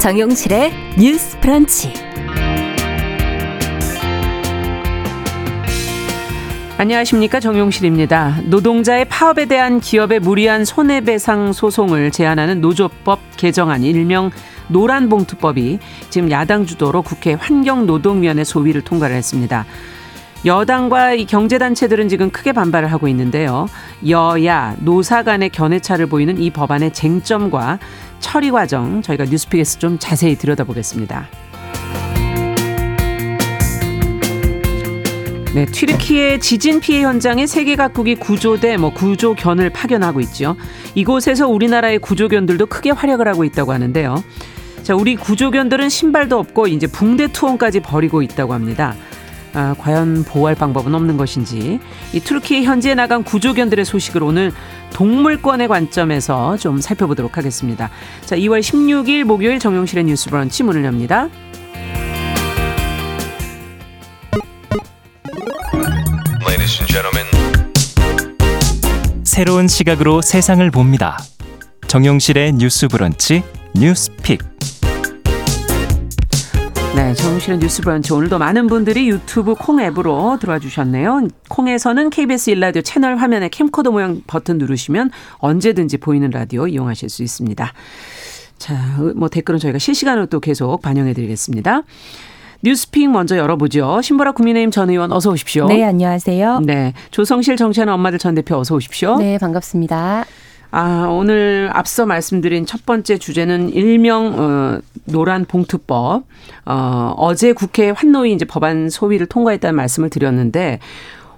정용실의 뉴스 프런치. 안녕하십니까 정용실입니다. 노동자의 파업에 대한 기업의 무리한 손해배상 소송을 제한하는 노조법 개정안 일명 노란봉투법이 지금 야당 주도로 국회 환경노동위원회 소위를 통과를 했습니다. 여당과 이 경제단체들은 지금 크게 반발을 하고 있는데요. 여야, 노사 간의 견해차를 보이는 이 법안의 쟁점과 처리 과정 저희가 뉴스픽에서 좀 자세히 들여다보겠습니다. 네, 튀르키예 지진 피해 현장에 세계 각국이 구조대, 뭐 구조견을 파견하고 있죠. 이곳에서 우리나라의 구조견들도 크게 활약을 하고 있다고 하는데요. 자, 우리 구조견들은 신발도 없고 이제 붕대 투혼까지 벌이고 있다고 합니다. 아, 과연 보호할 방법은 없는 것인지 이 투르키에 현지에 나간 구조견들의 소식을 오늘 동물권의 관점에서 좀 살펴보도록 하겠습니다. 자, 2월 16일 목요일 정용실의 뉴스 브런치 문을 엽니다. 새로운 시각으로 세상을 봅니다. 정용실의 뉴스 브런치 뉴스 픽. 네, 정용실의 뉴스 브런치 오늘도 많은 분들이 유튜브 콩 앱으로 들어와 주셨네요. 콩에서는 KBS 일라디오 채널 화면에 캠코더 모양 버튼 누르시면 언제든지 보이는 라디오 이용하실 수 있습니다. 자, 뭐 댓글은 저희가 실시간으로 또 계속 반영해 드리겠습니다. 뉴스픽 먼저 열어보죠. 신보라 국민의힘 전 의원 어서 오십시오. 네, 안녕하세요. 네, 조성실 정치하는 엄마들 전 대표 어서 오십시오. 네, 반갑습니다. 아, 오늘 앞서 말씀드린 첫 번째 주제는 일명 어, 노란 봉투법. 어, 어제 국회 환노위 이제 법안 소위를 통과했다는 말씀을 드렸는데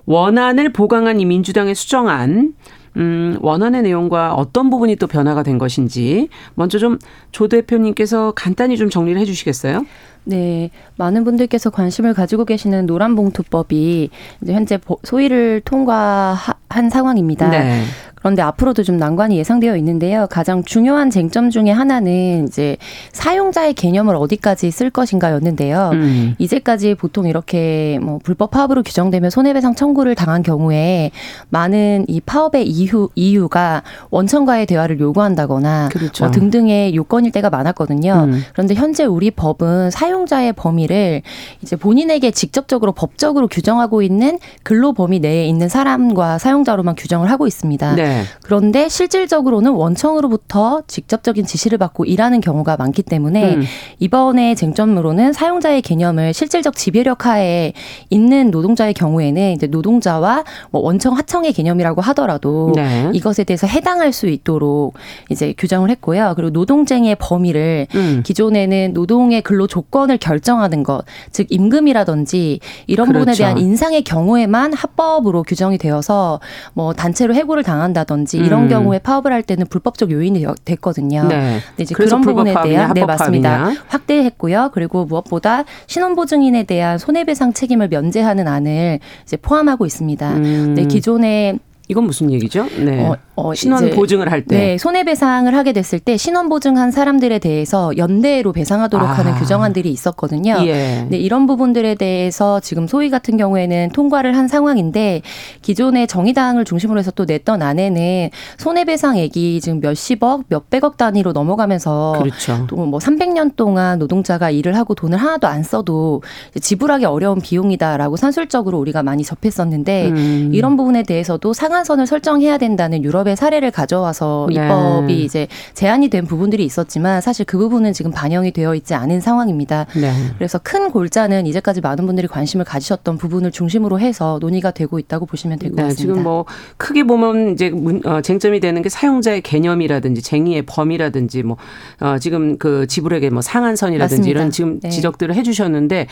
원안을 보강한 이 민주당의 수정안 음, 원안의 내용과 어떤 부분이 또 변화가 된 것인지 먼저 좀 조 대표님께서 간단히 좀 정리를 해 주시겠어요? 네, 많은 분들께서 관심을 가지고 계시는 노란봉투법이 이제 현재 소위를 통과한 상황입니다. 네. 그런데 앞으로도 좀 난관이 예상되어 있는데요. 가장 중요한 쟁점 중에 하나는 이제 사용자의 개념을 어디까지 쓸 것인가였는데요. 음. 이제까지 보통 이렇게 뭐 불법 파업으로 규정되면 손해배상 청구를 당한 경우에 많은 이 파업의 이유 이유가 원청과의 대화를 요구한다거나 그렇죠. 뭐 등등의 요건일 때가 많았거든요. 음. 그런데 현재 우리 법은 사용자의 범위를 이제 본인에게 직접적으로 법적으로 규정하고 있는 근로 범위 내에 있는 사람과 사용자로만 규정을 하고 있습니다. 네. 네. 그런데 실질적으로는 원청으로부터 직접적인 지시를 받고 일하는 경우가 많기 때문에 음. 이번에 쟁점으로는 사용자의 개념을 실질적 지배력 하에 있는 노동자의 경우에는 이제 노동자와 뭐 원청 하청의 개념이라고 하더라도 네. 이것에 대해서 해당할 수 있도록 이제 규정을 했고요. 그리고 노동쟁의 범위를 음. 기존에는 노동의 근로 조건을 결정하는 것, 즉 임금이라든지 이런 그렇죠. 부분에 대한 인상의 경우에만 합법으로 규정이 되어서 뭐 단체로 해고를 당한다. 한다든지 이런 음. 경우에 파업을 할 때는 불법적 요인이 됐거든요. 네. 근데 이제 그런 부분에 대한 네 맞습니다. 확대했고요. 그리고 무엇보다 신원보증인에 대한 손해배상 책임을 면제하는 안을 이제 포함하고 있습니다. 음. 네, 기존에 이건 무슨 얘기죠? 네. 어, 어, 신원 보증을 할 때. 네, 손해배상을 하게 됐을 때 신원 보증한 사람들에 대해서 연대로 배상하도록 아. 하는 규정안들이 있었거든요. 예. 네, 이런 부분들에 대해서 지금 소위 같은 경우에는 통과를 한 상황인데 기존의 정의당을 중심으로 해서 또 냈던 안에는 손해배상액이 지금 몇십억, 몇백억 단위로 넘어가면서 그렇죠. 또뭐 300년 동안 노동자가 일을 하고 돈을 하나도 안 써도 지불하기 어려운 비용이다라고 산술적으로 우리가 많이 접했었는데 음. 이런 부분에 대해서도 상한 선을 설정해야 된다는 유럽 기업의 사례를 가져와서 네. 입법이 이제 제한이 된 부분들이 있었지만 사실 그 부분은 지금 반영이 되어 있지 않은 상황입니다. 네. 그래서 큰 골자는 이제까지 많은 분들이 관심을 가지셨던 부분을 중심으로 해서 논의가 되고 있다고 보시면 될것 네, 같습니다. 지금 뭐 크게 보면 이제 문, 어, 쟁점이 되는 게 사용자의 개념이라든지 쟁의의 범위라든지 뭐 어, 지금 그 지불액의 뭐 상한선이라든지 맞습니다. 이런 지금 네. 지적들을 해주셨는데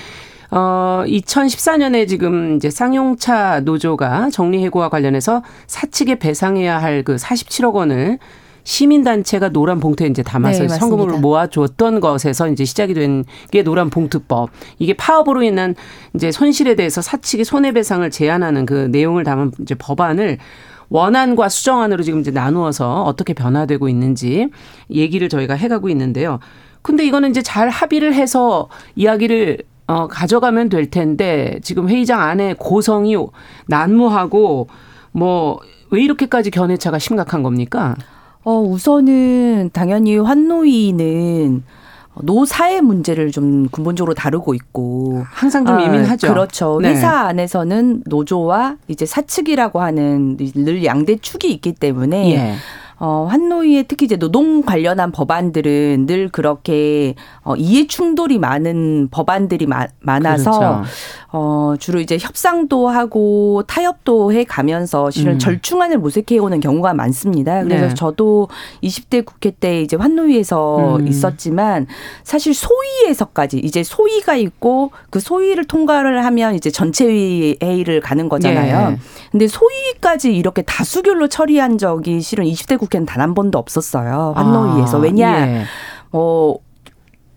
어, 2014년에 지금 이제 쌍용차 노조가 정리해고와 관련해서 사측에 배상해야 할 그 47억 원을 시민단체가 노란 봉투에 이제 담아서 네, 성금을 모아줬던 것에서 이제 시작이 된 게 노란 봉투법. 이게 파업으로 인한 이제 손실에 대해서 사측이 손해배상을 제한하는 그 내용을 담은 이제 법안을 원안과 수정안으로 지금 이제 나누어서 어떻게 변화되고 있는지 얘기를 저희가 해가고 있는데요. 근데 이거는 이제 잘 합의를 해서 이야기를 어, 가져가면 될 텐데 지금 회의장 안에 고성이 난무하고 뭐 왜 이렇게까지 견해차가 심각한 겁니까? 어, 우선은 당연히 환노위는 노사의 문제를 좀 근본적으로 다루고 있고 항상 좀 예민하죠. 아, 그렇죠. 네. 회사 안에서는 노조와 이제 사측이라고 하는 늘 양대 축이 있기 때문에 예. 어, 환노위에 특히 이제 노동 관련한 법안들은 늘 그렇게 어, 이해 충돌이 많은 법안들이 마, 많아서 그렇죠. 어, 주로 이제 협상도 하고 타협도 해 가면서 실은 음. 절충안을 모색해 오는 경우가 많습니다. 그래서 네. 저도 20대 국회 때 이제 환노위에서 음. 있었지만 사실 소위에서까지 이제 소위가 있고 그 소위를 통과를 하면 이제 전체 회의를 가는 거잖아요. 네. 근데 소위까지 이렇게 다수결로 처리한 적이 실은 20대 국회는 단 한 번도 없었어요. 환노위에서. 아, 왜냐? 예. 뭐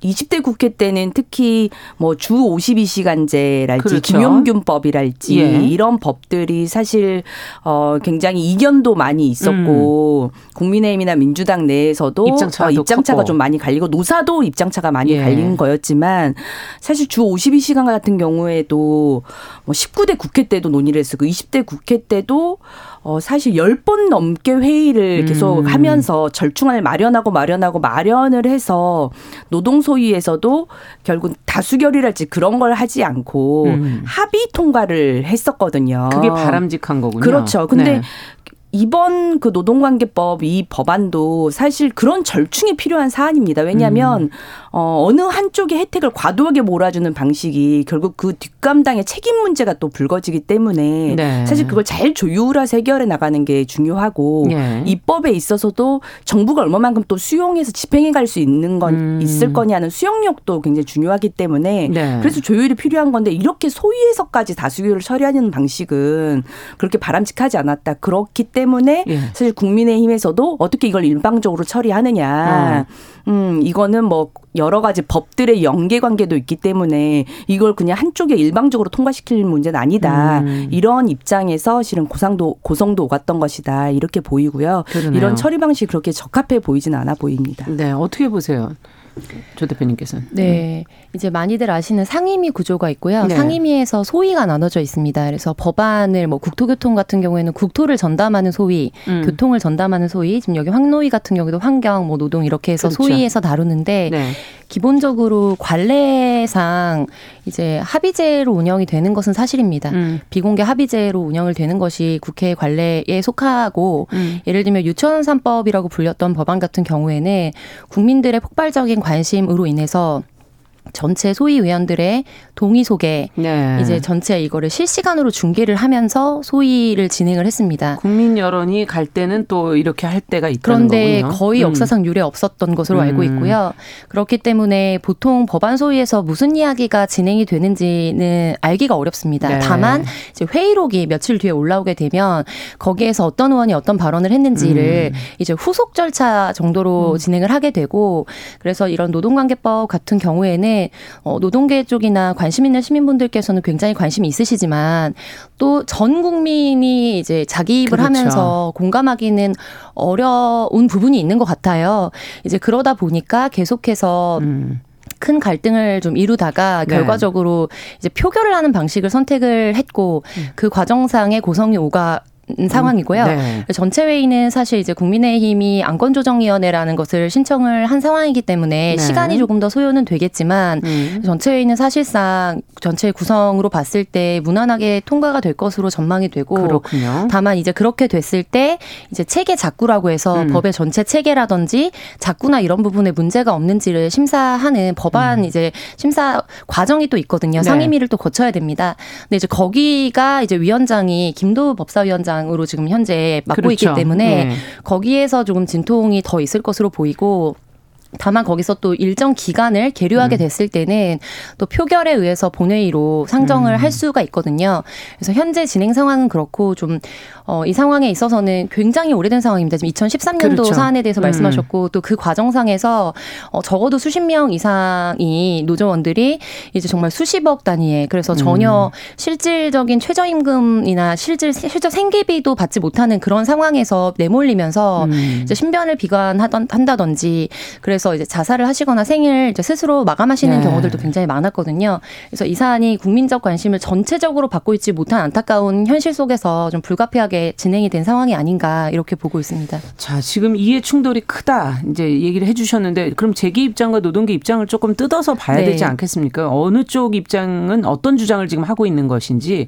20대 국회 때는 특히 뭐 주 52시간제랄지 그렇죠. 김용균법이랄지 예. 이런 법들이 사실 어 굉장히 이견도 많이 있었고 음. 국민의힘이나 민주당 내에서도 입장차가, 어, 입장차가 좀 많이 갈리고 노사도 입장차가 많이 예. 갈린 거였지만 사실 주 52시간 같은 경우에도 뭐 19대 국회 때도 논의를 했었고 20대 국회 때도 어, 사실 10번 넘게 회의를 계속 음. 하면서 절충안을 마련하고 마련하고 마련을 해서 노동소위에서도 결국 다수결이랄지 그런 걸 하지 않고 음. 합의 통과를 했었거든요. 그게 바람직한 거군요. 그렇죠. 근데 네. 이번 그 노동관계법 이 법안도 사실 그런 절충이 필요한 사안입니다. 왜냐하면 음. 어, 어느 한쪽의 혜택을 과도하게 몰아주는 방식이 결국 그 뒷감당의 책임 문제가 또 불거지기 때문에 네. 사실 그걸 잘 조율해서 해결해 나가는 게 중요하고 네. 입법에 있어서도 정부가 얼마만큼 또 수용해서 집행해 갈 수 있는 건 음. 있을 거냐는 수용력도 굉장히 중요하기 때문에 네. 그래서 조율이 필요한 건데 이렇게 소위에서까지 다수결을 처리하는 방식은 그렇게 바람직하지 않았다. 그렇기 때문에 예. 사실 국민의힘에서도 어떻게 이걸 일방적으로 처리하느냐. 어. 음, 이거는 뭐 여러 가지 법들의 연계 관계도 있기 때문에 이걸 그냥 한쪽에 일방적으로 통과시킬 문제는 아니다. 음. 이런 입장에서 실은 고상도 고성도 오갔던 것이다. 이렇게 보이고요. 그러네요. 이런 처리 방식이 그렇게 적합해 보이지는 않아 보입니다. 네, 어떻게 보세요? 조 대표님께서는. 네. 이제 많이들 아시는 상임위 구조가 있고요. 네. 상임위에서 소위가 나눠져 있습니다. 그래서 법안을 뭐 국토교통 같은 경우에는 국토를 전담하는 소위, 음. 교통을 전담하는 소위, 지금 여기 황노위 같은 경우도 환경, 뭐 노동 이렇게 해서 그렇죠. 소위에서 다루는데 네. 기본적으로 관례상 이제 합의제로 운영이 되는 것은 사실입니다. 음. 비공개 합의제로 운영을 되는 것이 국회 관례에 속하고 음. 예를 들면 유치원 3법이라고 불렸던 법안 같은 경우에는 국민들의 폭발적인 관심으로 인해서 전체 소위 의원들의 동의 속에 네. 이제 전체 이거를 실시간으로 중계를 하면서 소위를 진행을 했습니다. 국민 여론이 갈 때는 또 이렇게 할 때가 있다는 그런데 거군요. 거의 음. 역사상 유례 없었던 것으로 음. 알고 있고요. 그렇기 때문에 보통 법안 소위에서 무슨 이야기가 진행이 되는지는 알기가 어렵습니다. 네. 다만 이제 회의록이 며칠 뒤에 올라오게 되면 거기에서 어떤 의원이 어떤 발언을 했는지를 음. 이제 후속 절차 정도로 음. 진행을 하게 되고 그래서 이런 노동관계법 같은 경우에는 어, 노동계 쪽이나 관심 있는 시민분들께서는 굉장히 관심이 있으시지만 또 전 국민이 이제 자기 입을 그렇죠. 하면서 공감하기는 어려운 부분이 있는 것 같아요. 이제 그러다 보니까 계속해서 음. 큰 갈등을 좀 이루다가 네. 결과적으로 이제 표결을 하는 방식을 선택을 했고 음. 그 과정상의 고성이 오가 음, 상황이고요. 네. 전체 회의는 사실 이제 국민의힘이 안건조정위원회라는 것을 신청을 한 상황이기 때문에 네. 시간이 조금 더 소요는 되겠지만 음. 전체 회의는 사실상 전체 구성으로 봤을 때 무난하게 통과가 될 것으로 전망이 되고 그렇군요. 다만 이제 그렇게 됐을 때 이제 체계 작구라고 해서 음. 법의 전체 체계라든지 작구나 이런 부분에 문제가 없는지를 심사하는 법안 음. 이제 심사 과정이 또 있거든요. 네. 상임위를 또 거쳐야 됩니다. 근데 이제 거기가 이제 위원장이 김도 법사위원장 위원장으로 지금 현재 맡고 그렇죠. 있기 때문에 네. 거기에서 조금 진통이 더 있을 것으로 보이고 다만 거기서 또 일정 기간을 계류하게 음. 됐을 때는 또 표결에 의해서 본회의로 상정을 음. 할 수가 있거든요. 그래서 현재 진행 상황은 그렇고 좀 어, 이 상황에 있어서는 굉장히 오래된 상황입니다. 지금 2013년도 그렇죠. 사안에 대해서 음. 말씀하셨고 또그 과정상에서 어, 적어도 수십 명 이상이 노조원들이 이제 정말 수십억 단위에 그래서 전혀 음. 실질적인 최저임금이나 실질 실적 생계비도 받지 못하는 그런 상황에서 내몰리면서 음. 이제 신변을 비관하던 한다든지 그래서 이제 자살을 하시거나 생일 이제 스스로 마감하시는 네. 경우들도 굉장히 많았거든요. 그래서 이 사안이 국민적 관심을 전체적으로 받고 있지 못한 안타까운 현실 속에서 좀 불가피하게 진행이 된 상황이 아닌가 이렇게 보고 있습니다. 자, 지금 이해 충돌이 크다 이제 얘기를 해주셨는데 그럼 재계 입장과 노동계 입장을 조금 뜯어서 봐야 네. 되지 않겠습니까? 어느 쪽 입장은 어떤 주장을 지금 하고 있는 것인지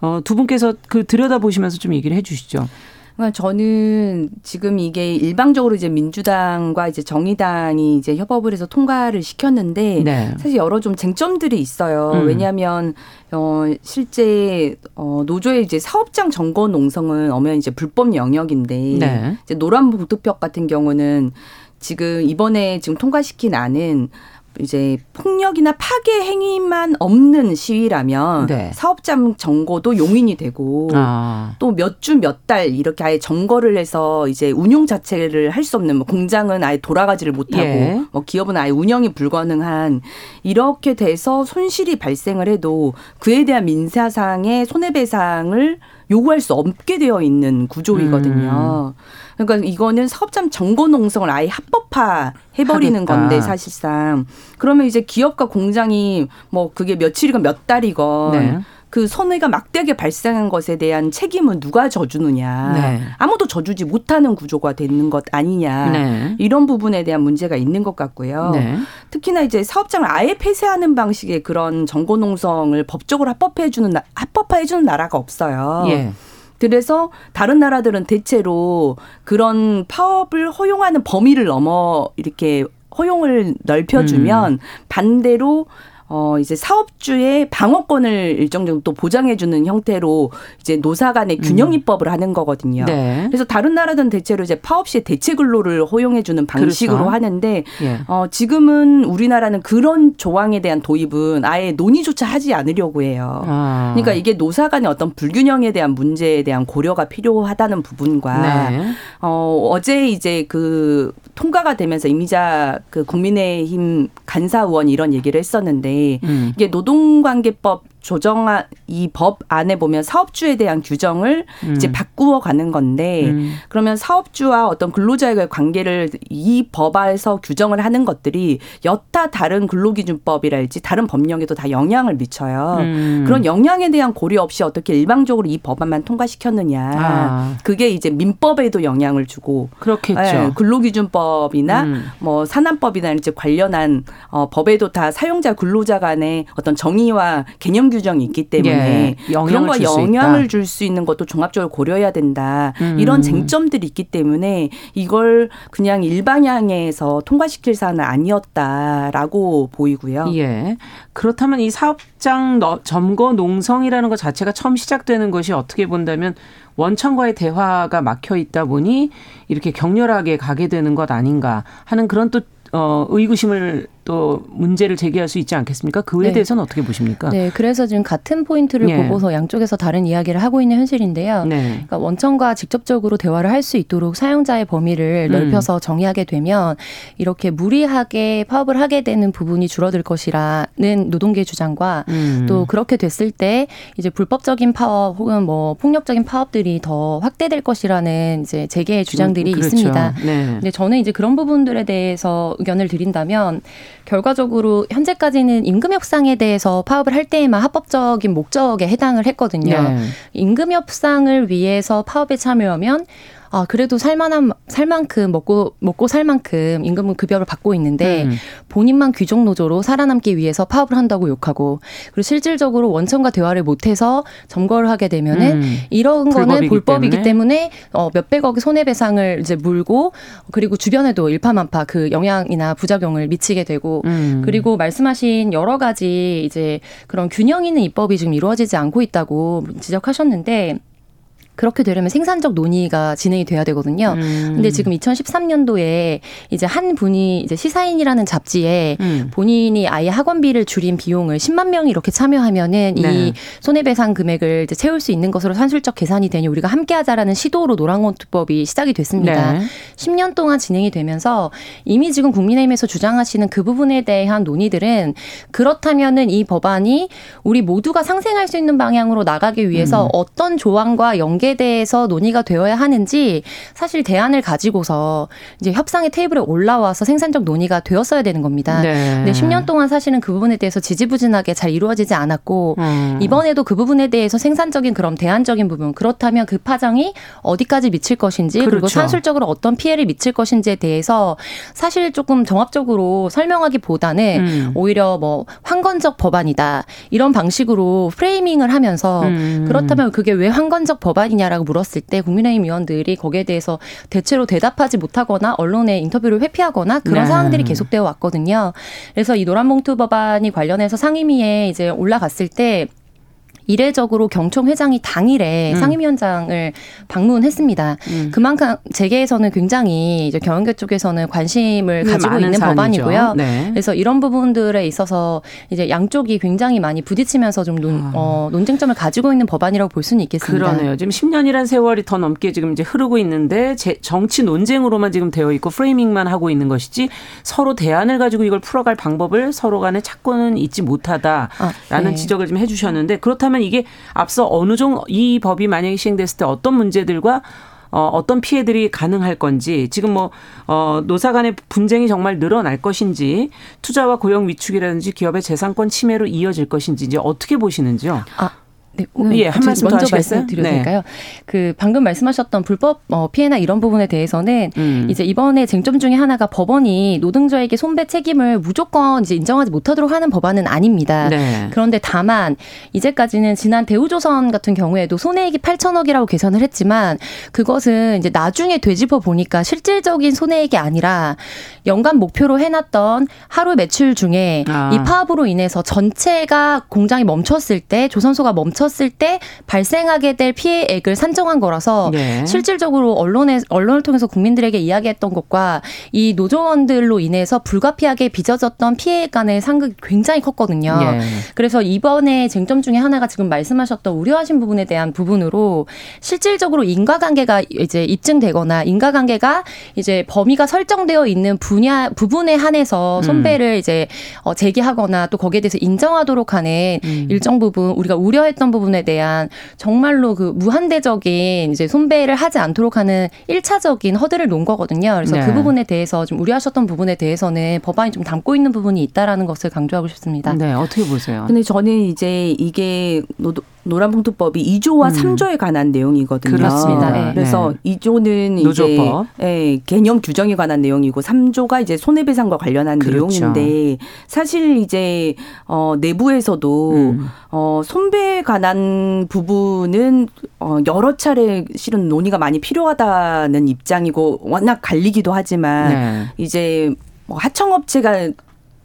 어, 두 분께서 그 들여다 보시면서 좀 얘기를 해주시죠. 그러니까 저는 지금 이게 일방적으로 이제 민주당과 이제 정의당이 이제 협업을 해서 통과를 시켰는데 네. 사실 여러 좀 쟁점들이 있어요. 음. 왜냐하면 어 실제 어 노조의 이제 사업장 점거 농성은 엄연 이제 불법 영역인데 네. 이제 노란 보도법 같은 경우는 지금 이번에 지금 통과시킨 안은 이제 폭력이나 파괴 행위만 없는 시위라면 네. 사업장 점거도 용인이 되고 아. 또몇 주 몇 달 이렇게 아예 점거를 해서 이제 운용 자체를 할 수 없는 뭐 공장은 아예 돌아가지를 못하고 예. 뭐 기업은 아예 운영이 불가능한 이렇게 돼서 손실이 발생을 해도 그에 대한 민사상의 손해배상을 요구할 수 없게 되어 있는 구조이거든요. 음. 그러니까 이거는 사업장 정보 농성을 아예 합법화 해버리는 하겠다. 건데 사실상 그러면 이제 기업과 공장이 뭐 그게 며칠이건 몇 달이건 네. 그 손해가 막대하게 발생한 것에 대한 책임은 누가 져주느냐. 네. 아무도 져주지 못하는 구조가 되는 것 아니냐. 네. 이런 부분에 대한 문제가 있는 것 같고요. 네. 특히나 이제 사업장을 아예 폐쇄하는 방식의 그런 정보 농성을 법적으로 합법해주는 합법화해주는 나라가 없어요. 예. 그래서 다른 나라들은 대체로 그런 파업을 허용하는 범위를 넘어 이렇게 허용을 넓혀주면 음. 반대로 어, 이제 사업주의 방어권을 일정 정도 또 보장해 주는 형태로 이제 노사 간의 균형 음. 입법을 음. 하는 거거든요. 네. 그래서 다른 나라들은 대체로 이제 파업 시에 대체 근로를 허용해 주는 방식으로 그렇죠. 하는데 예. 어, 지금은 우리나라는 그런 조항에 대한 도입은 아예 논의조차 하지 않으려고 해요. 아. 그러니까 이게 노사 간의 어떤 불균형에 대한 문제에 대한 고려가 필요하다는 부분과 네. 어, 어제 이제 그 통과가 되면서 이미자 그 국민의힘 간사 의원이 이런 얘기를 했었는데 음. 이게 노동관계법 조정안 이법 안에 보면 사업주에 대한 규정을 음. 이제 바꾸어 가는 건데 음. 그러면 사업주와 어떤 근로자의 관계를 이 법안에서 규정을 하는 것들이 여타 다른 근로기준법이랄지 다른 법령에도 다 영향을 미쳐요. 음. 그런 영향에 대한 고려 없이 어떻게 일방적으로 이 법안만 통과시켰느냐. 아. 그게 이제 민법에도 영향을 주고 그렇겠죠. 네, 근로기준법이나 음. 뭐 산안법이나 이제 관련한 어, 법에도 다 사용자 근로자 간의 어떤 정의와 개념 규 정이 있기 때문에 예, 그런 거 영향을 줄 수 있는 것도 종합적으로 고려해야 된다. 음. 이런 쟁점들이 있기 때문에 이걸 그냥 일방향에서 통과시킬 사안은 아니었다라고 보이고요. 예. 그렇다면 이 사업장 점거 농성이라는 것 자체가 처음 시작되는 것이 어떻게 본다면 원청과의 대화가 막혀 있다 보니 이렇게 격렬하게 가게 되는 것 아닌가 하는 그런 또 어, 의구심을 또 문제를 제기할 수 있지 않겠습니까? 그에 네. 대해서는 어떻게 보십니까? 네, 그래서 지금 같은 포인트를 네. 보고서 양쪽에서 다른 이야기를 하고 있는 현실인데요. 네. 그러니까 원청과 직접적으로 대화를 할 수 있도록 사용자의 범위를 음. 넓혀서 정의하게 되면 이렇게 무리하게 파업을 하게 되는 부분이 줄어들 것이라는 노동계 주장과 음. 또 그렇게 됐을 때 이제 불법적인 파업 혹은 뭐 폭력적인 파업들이 더 확대될 것이라는 이제 재계의 주장들이 음, 그렇죠. 있습니다. 네. 근데 저는 이제 그런 부분들에 대해서 의견을 드린다면 결과적으로 현재까지는 임금 협상에 대해서 파업을 할 때에만 합법적인 목적에 해당을 했거든요. 네. 임금 협상을 위해서 파업에 참여하면 아 그래도 살만한 살만큼 먹고 먹고 살 만큼 임금 급여를 받고 있는데 음. 본인만 귀족 노조로 살아남기 위해서 파업을 한다고 욕하고 그리고 실질적으로 원청과 대화를 못해서 점거를 하게 되면은 음. 이런 거는 불법이기 때문에, 때문에 어, 몇백억의 손해배상을 이제 물고 그리고 주변에도 일파만파 그 영향이나 부작용을 미치게 되고 음. 그리고 말씀하신 여러 가지 이제 그런 균형 있는 입법이 지금 이루어지지 않고 있다고 지적하셨는데 그렇게 되려면 생산적 논의가 진행이 돼야 되거든요. 음. 근데 지금 2013년도에 이제 한 분이 이제 시사인이라는 잡지에 음. 본인이 아예 학원비를 줄인 비용을 10만 명이 이렇게 참여하면은 네. 이 손해배상 금액을 이제 채울 수 있는 것으로 산술적 계산이 되니 우리가 함께 하자라는 시도로 노랑원투법이 시작이 됐습니다. 네. 10년 동안 진행이 되면서 이미 지금 국민의힘에서 주장하시는 그 부분에 대한 논의들은 그렇다면은 이 법안이 우리 모두가 상생할 수 있는 방향으로 나가기 위해서 음. 어떤 조항과 연계 거기에 대해서 논의가 되어야 하는지 사실 대안을 가지고서 이제 협상의 테이블에 올라와서 생산적 논의가 되었어야 되는 겁니다. 네. 근데 10년 동안 사실은 그 부분에 대해서 지지부진하게 잘 이루어지지 않았고 음. 이번에도 그 부분에 대해서 생산적인 그런 대안적인 부분 그렇다면 그 파장이 어디까지 미칠 것인지 그렇죠. 그리고 산술적으로 어떤 피해를 미칠 것인지에 대해서 사실 조금 종합적으로 설명하기보다는 음. 오히려 뭐 황건적 법안이다 이런 방식으로 프레이밍을 하면서 음. 그렇다면 그게 왜 황건적 법안이 냐라고 물었을 때 국민의힘 의원들이 거기에 대해서 대체로 대답하지 못하거나 언론의 인터뷰를 회피하거나 그런 네. 상황들이 계속되어 왔거든요. 그래서 이 노란봉투 법안이 관련해서 상임위에 이제 올라갔을 때 이례적으로 경총 회장이 당일에 음. 상임위원장을 방문했습니다. 음. 그만큼 재계에서는 굉장히 이제 경영계 쪽에서는 관심을 네, 가지고 있는 사안이죠. 법안이고요. 네. 그래서 이런 부분들에 있어서 이제 양쪽이 굉장히 많이 부딪히면서 좀 논, 아. 어, 논쟁점을 가지고 있는 법안이라고 볼 수는 있겠습니다. 그러네요. 지금 10년이란 세월이 더 넘게 지금 이제 흐르고 있는데 제, 정치 논쟁으로만 지금 되어 있고 프레이밍만 하고 있는 것이지 서로 대안을 가지고 이걸 풀어갈 방법을 서로 간에 찾고는 있지 못하다라는 아, 네. 지적을 좀 해주셨는데 그렇다면 그러면 이게 앞서 어느 정도 이 법이 만약에 시행됐을 때 어떤 문제들과 어, 어떤 피해들이 가능할 건지 지금 뭐 어, 노사 간의 분쟁이 정말 늘어날 것인지 투자와 고용 위축이라든지 기업의 재산권 침해로 이어질 것인지 이제 어떻게 보시는지요? 아. 네, 네, 예, 한 말씀 먼저 말씀드려도 네. 될까요? 그 방금 말씀하셨던 불법 어, 피해나 이런 부분에 대해서는 음. 이제 이번에 쟁점 중에 하나가 법원이 노동자에게 손배 책임을 무조건 이제 인정하지 못하도록 하는 법안은 아닙니다. 네. 그런데 다만 이제까지는 지난 대우조선 같은 경우에도 손해액이 8천억이라고 계산을 했지만 그것은 이제 나중에 되짚어 보니까 실질적인 손해액이 아니라 연간 목표로 해놨던 하루 매출 중에 아. 이 파업으로 인해서 전체가 공장이 멈췄을 때 조선소가 멈췄 멈췄을 때 발생하게 될 피해액을 산정한 거라서 네. 실질적으로 언론에 언론을 통해서 국민들에게 이야기했던 것과 이 노조원들로 인해서 불가피하게 빚어졌던 피해액 간의 상극이 굉장히 컸거든요. 네. 그래서 이번에 쟁점 중에 하나가 지금 말씀하셨던 우려하신 부분에 대한 부분으로 실질적으로 인과관계가 이제 입증되거나 인과관계가 이제 범위가 설정되어 있는 분야 부분에 한해서 음. 손배를 음. 이제 어 제기하거나 또 거기에 대해서 인정하도록 하는 음. 일정 부분 우리가 우려했던 부분에 대한 정말로 그 무한대적인 이제 손배를 하지 않도록 하는 1차적인 허들을 놓은 거거든요. 그래서 그 네. 그 부분에 대해서 좀 우려하셨던 부분에 대해서는 법안이 좀 담고 있는 부분이 있다라는 것을 강조하고 싶습니다. 네, 어떻게 보세요? 근데 저는 이제 이게 노동 노란봉투법이 2조와 음. 3조에 관한 내용이거든요. 그렇습니다. 네. 그래서 네. 2조는 노조법. 이제 예, 개념 규정에 관한 내용이고 3조가 이제 손해배상과 관련한 그렇죠. 내용인데 사실 이제 어 내부에서도 음. 어 손배에 관한 부분은 어 여러 차례 실은 논의가 많이 필요하다는 입장이고 워낙 갈리기도 하지만 네. 이제 뭐 하청업체가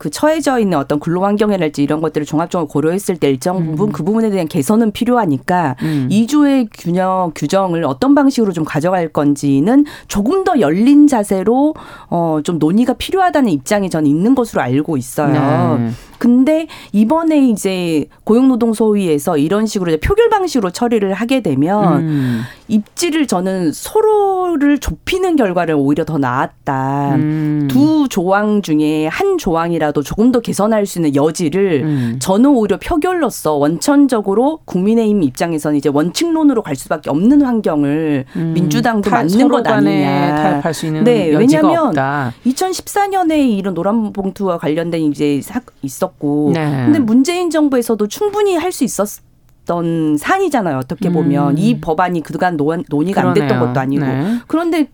그 처해져 있는 어떤 근로 환경이랄지 이런 것들을 종합적으로 고려했을 때 일정 음. 부분 음. 그 부분에 대한 개선은 필요하니까 음. 2주의 균형 규정을 어떤 방식으로 좀 가져갈 건지는 조금 더 열린 자세로 어좀 논의가 필요하다는 입장이 저는 있는 것으로 알고 있어요. 네. 근데 이번에 이제 고용노동소위에서 이런 식으로 표결 방식으로 처리를 하게 되면 음. 입지를 저는 서로를 좁히는 결과를 오히려 더 나았다. 음. 두 조항 중에 한 조항이라 도 조금 더 개선할 수 있는 여지를 음. 저는 오히려 표결로서 원천적으로 국민의힘 입장에서는 이제 원칙론으로 갈 수밖에 없는 환경을 음. 민주당도 맞는 것 아니냐. 타협할 수 있는 네, 왜냐하면 없다. 2014년에 이런 노란봉투와 관련된 이제 있었 있었고. 네. 근데 문재인 정부에서도 충분히 할 수 있었. 던 산이잖아요. 어떻게 보면 음. 이 법안이 그간 논 의가 안 됐던 것도 아니고 네. 그런데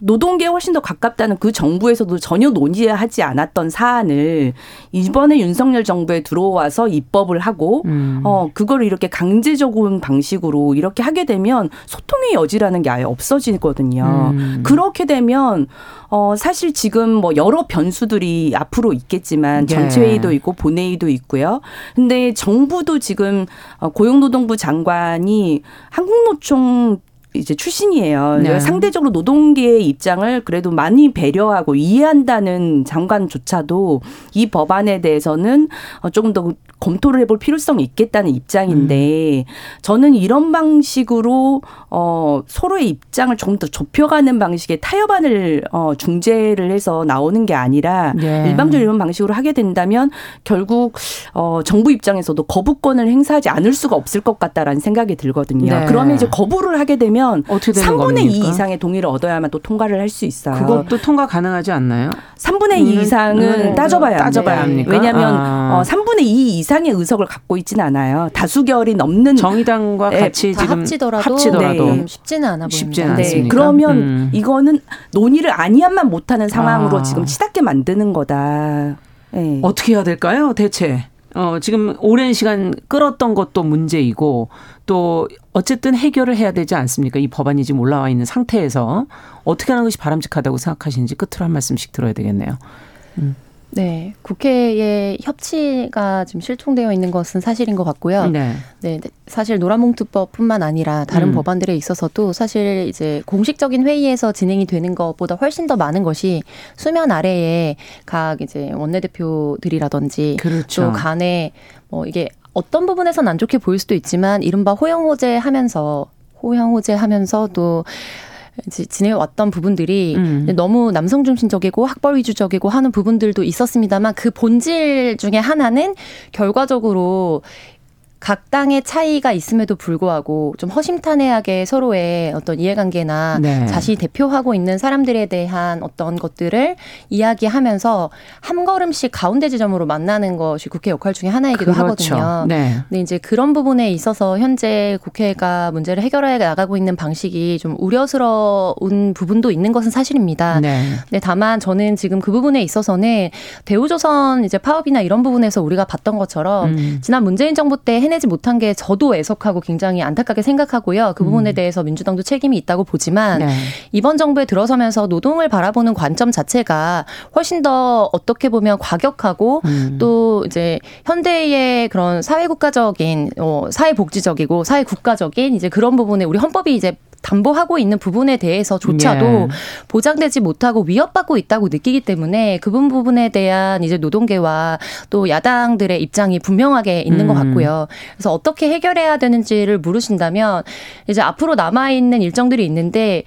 노동계에 훨씬 더 가깝다는 그 정부에서도 전혀 논의하지 않았던 사안을 이번에 윤석열 정부에 들어와서 입법을 하고 음. 어 그거를 이렇게 강제적인 방식으로 이렇게 하게 되면 소통의 여지라는 게 아예 없어지거든요. 음. 그렇게 되면 어 사실 지금 뭐 여러 변수들이 앞으로 있겠지만 네. 전체 회의도 있고 본회의도 있고요. 근데 정부도 지금 어, 고용노동부 장관이 한국노총 이제 출신이에요. 네. 상대적으로 노동계의 입장을 그래도 많이 배려하고 이해한다는 장관조차도 이 법안에 대해서는 어, 조금 더 검토를 해볼 필요성이 있겠다는 입장인데 음. 저는 이런 방식으로 어 서로의 입장을 조금 더 좁혀가는 방식의 타협안을 어 중재를 해서 나오는 게 아니라 네. 일방적으로 이런 방식으로 하게 된다면 결국 어 정부 입장에서도 거부권을 행사하지 않을 수가 없을 것 같다라는 생각이 들거든요. 네. 그러면 이제 거부를 하게 되면 어떻게 3분의 겁니까? 2 이상의 동의를 얻어야만 또 통과를 할 수 있어요. 그것도 통과 가능하지 않나요? 3분의 2 이상은 음, 따져봐야 따져봐야 합니까? 왜냐하면 아. 어 3분의 2 이상의 의석을 갖고 있지는 않아요. 다수결이 넘는 정의당과 네, 같이 지금 합치더라도, 합치더라도 네. 쉽지는 않아 쉽지 보입니다. 네. 그러면 음. 이거는 논의를 아니한만 못하는 상황으로 아. 지금 치닫게 만드는 거다. 네. 어떻게 해야 될까요, 대체? 어, 지금 오랜 시간 끌었던 것도 문제이고 또 어쨌든 해결을 해야 되지 않습니까? 이 법안이 지금 올라와 있는 상태에서 어떻게 하는 것이 바람직하다고 생각하시는지 끝으로 한 말씀씩 들어야 되겠네요. 음. 네, 국회의 협치가 지금 실종되어 있는 것은 사실인 것 같고요. 네. 네, 사실 노란봉투법뿐만 아니라 다른 음. 법안들에 있어서도 사실 이제 공식적인 회의에서 진행이 되는 것보다 훨씬 더 많은 것이 수면 아래에 각 이제 원내대표들이라든지 그렇죠. 또 간에 뭐 이게 어떤 부분에선 안 좋게 보일 수도 있지만 이른바 호영호재 하면서 호영호재 하면서 또 지내왔던 부분들이 음. 너무 남성 중심적이고 학벌 위주적이고 하는 부분들도 있었습니다만 그 본질 중에 하나는 결과적으로 각 당의 차이가 있음에도 불구하고 좀 허심탄회하게 서로의 어떤 이해관계나 네. 자신이 대표하고 있는 사람들에 대한 어떤 것들을 이야기하면서 한 걸음씩 가운데 지점으로 만나는 것이 국회 역할 중에 하나이기도 그렇죠. 하거든요. 네. 근데 이제 그런 부분에 있어서 현재 국회가 문제를 해결해 나가고 있는 방식이 좀 우려스러운 부분도 있는 것은 사실입니다. 네. 근데 다만 저는 지금 그 부분에 있어서는 대우조선 이제 파업이나 이런 부분에서 우리가 봤던 것처럼 음. 지난 문재인 정부 때 해내지 못한 게 저도 애석하고 굉장히 안타깝게 생각하고요. 그 부분에 음. 대해서 민주당도 책임이 있다고 보지만 네. 이번 정부에 들어서면서 노동을 바라보는 관점 자체가 훨씬 더 어떻게 보면 과격하고 음. 또 이제 현대의 그런 사회국가적인 어, 사회복지적이고 사회국가적인 이제 그런 부분에 우리 헌법이 이제 담보하고 있는 부분에 대해서조차도 예. 보장되지 못하고 위협받고 있다고 느끼기 때문에 그 부분에 대한 이제 노동계와 또 야당들의 입장이 분명하게 있는 음. 것 같고요. 그래서 어떻게 해결해야 되는지를 물으신다면 이제 앞으로 남아 있는 일정들이 있는데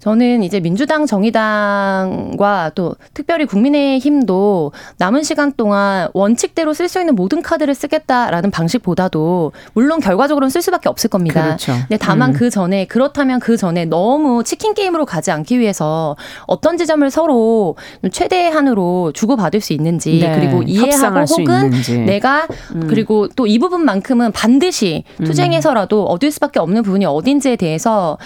저는 이제 민주당, 정의당과 또 특별히 국민의힘도 남은 시간 동안 원칙대로 쓸 수 있는 모든 카드를 쓰겠다라는 방식보다도 물론 결과적으로는 쓸 수밖에 없을 겁니다. 그렇죠. 근데 다만 음. 그 전에 그렇다면 그 전에 너무 치킨 게임으로 가지 않기 위해서 어떤 지점을 서로 최대한으로 주고받을 수 있는지 네. 그리고 이해하고 혹은 내가 음. 그리고 또 이 부분만큼은 반드시 음. 투쟁해서라도 얻을 수밖에 없는 부분이 어딘지에 대해서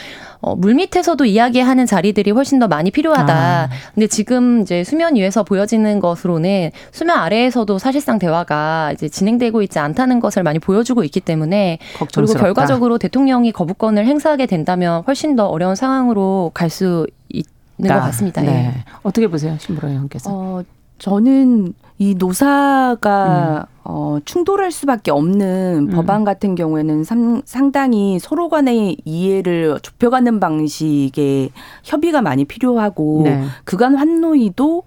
어, 물밑에서도 이야기하는 자리들이 훨씬 더 많이 필요하다. 아. 근데 지금 이제 수면 위에서 보여지는 것으로는 수면 아래에서도 사실상 대화가 이제 진행되고 있지 않다는 것을 많이 보여주고 있기 때문에 걱정스럽다. 그리고 결과적으로 대통령이 거부권을 행사하게 된다면 훨씬 더 어려운 상황으로 갈 수 있는 것 같습니다. 네. 예. 어떻게 보세요, 신부라 의원께서? 어, 저는 이 노사가 음. 어, 충돌할 수밖에 없는 음. 법안 같은 경우에는 상, 상당히 서로 간의 이해를 좁혀가는 방식의 협의가 많이 필요하고 네. 그간 환노위도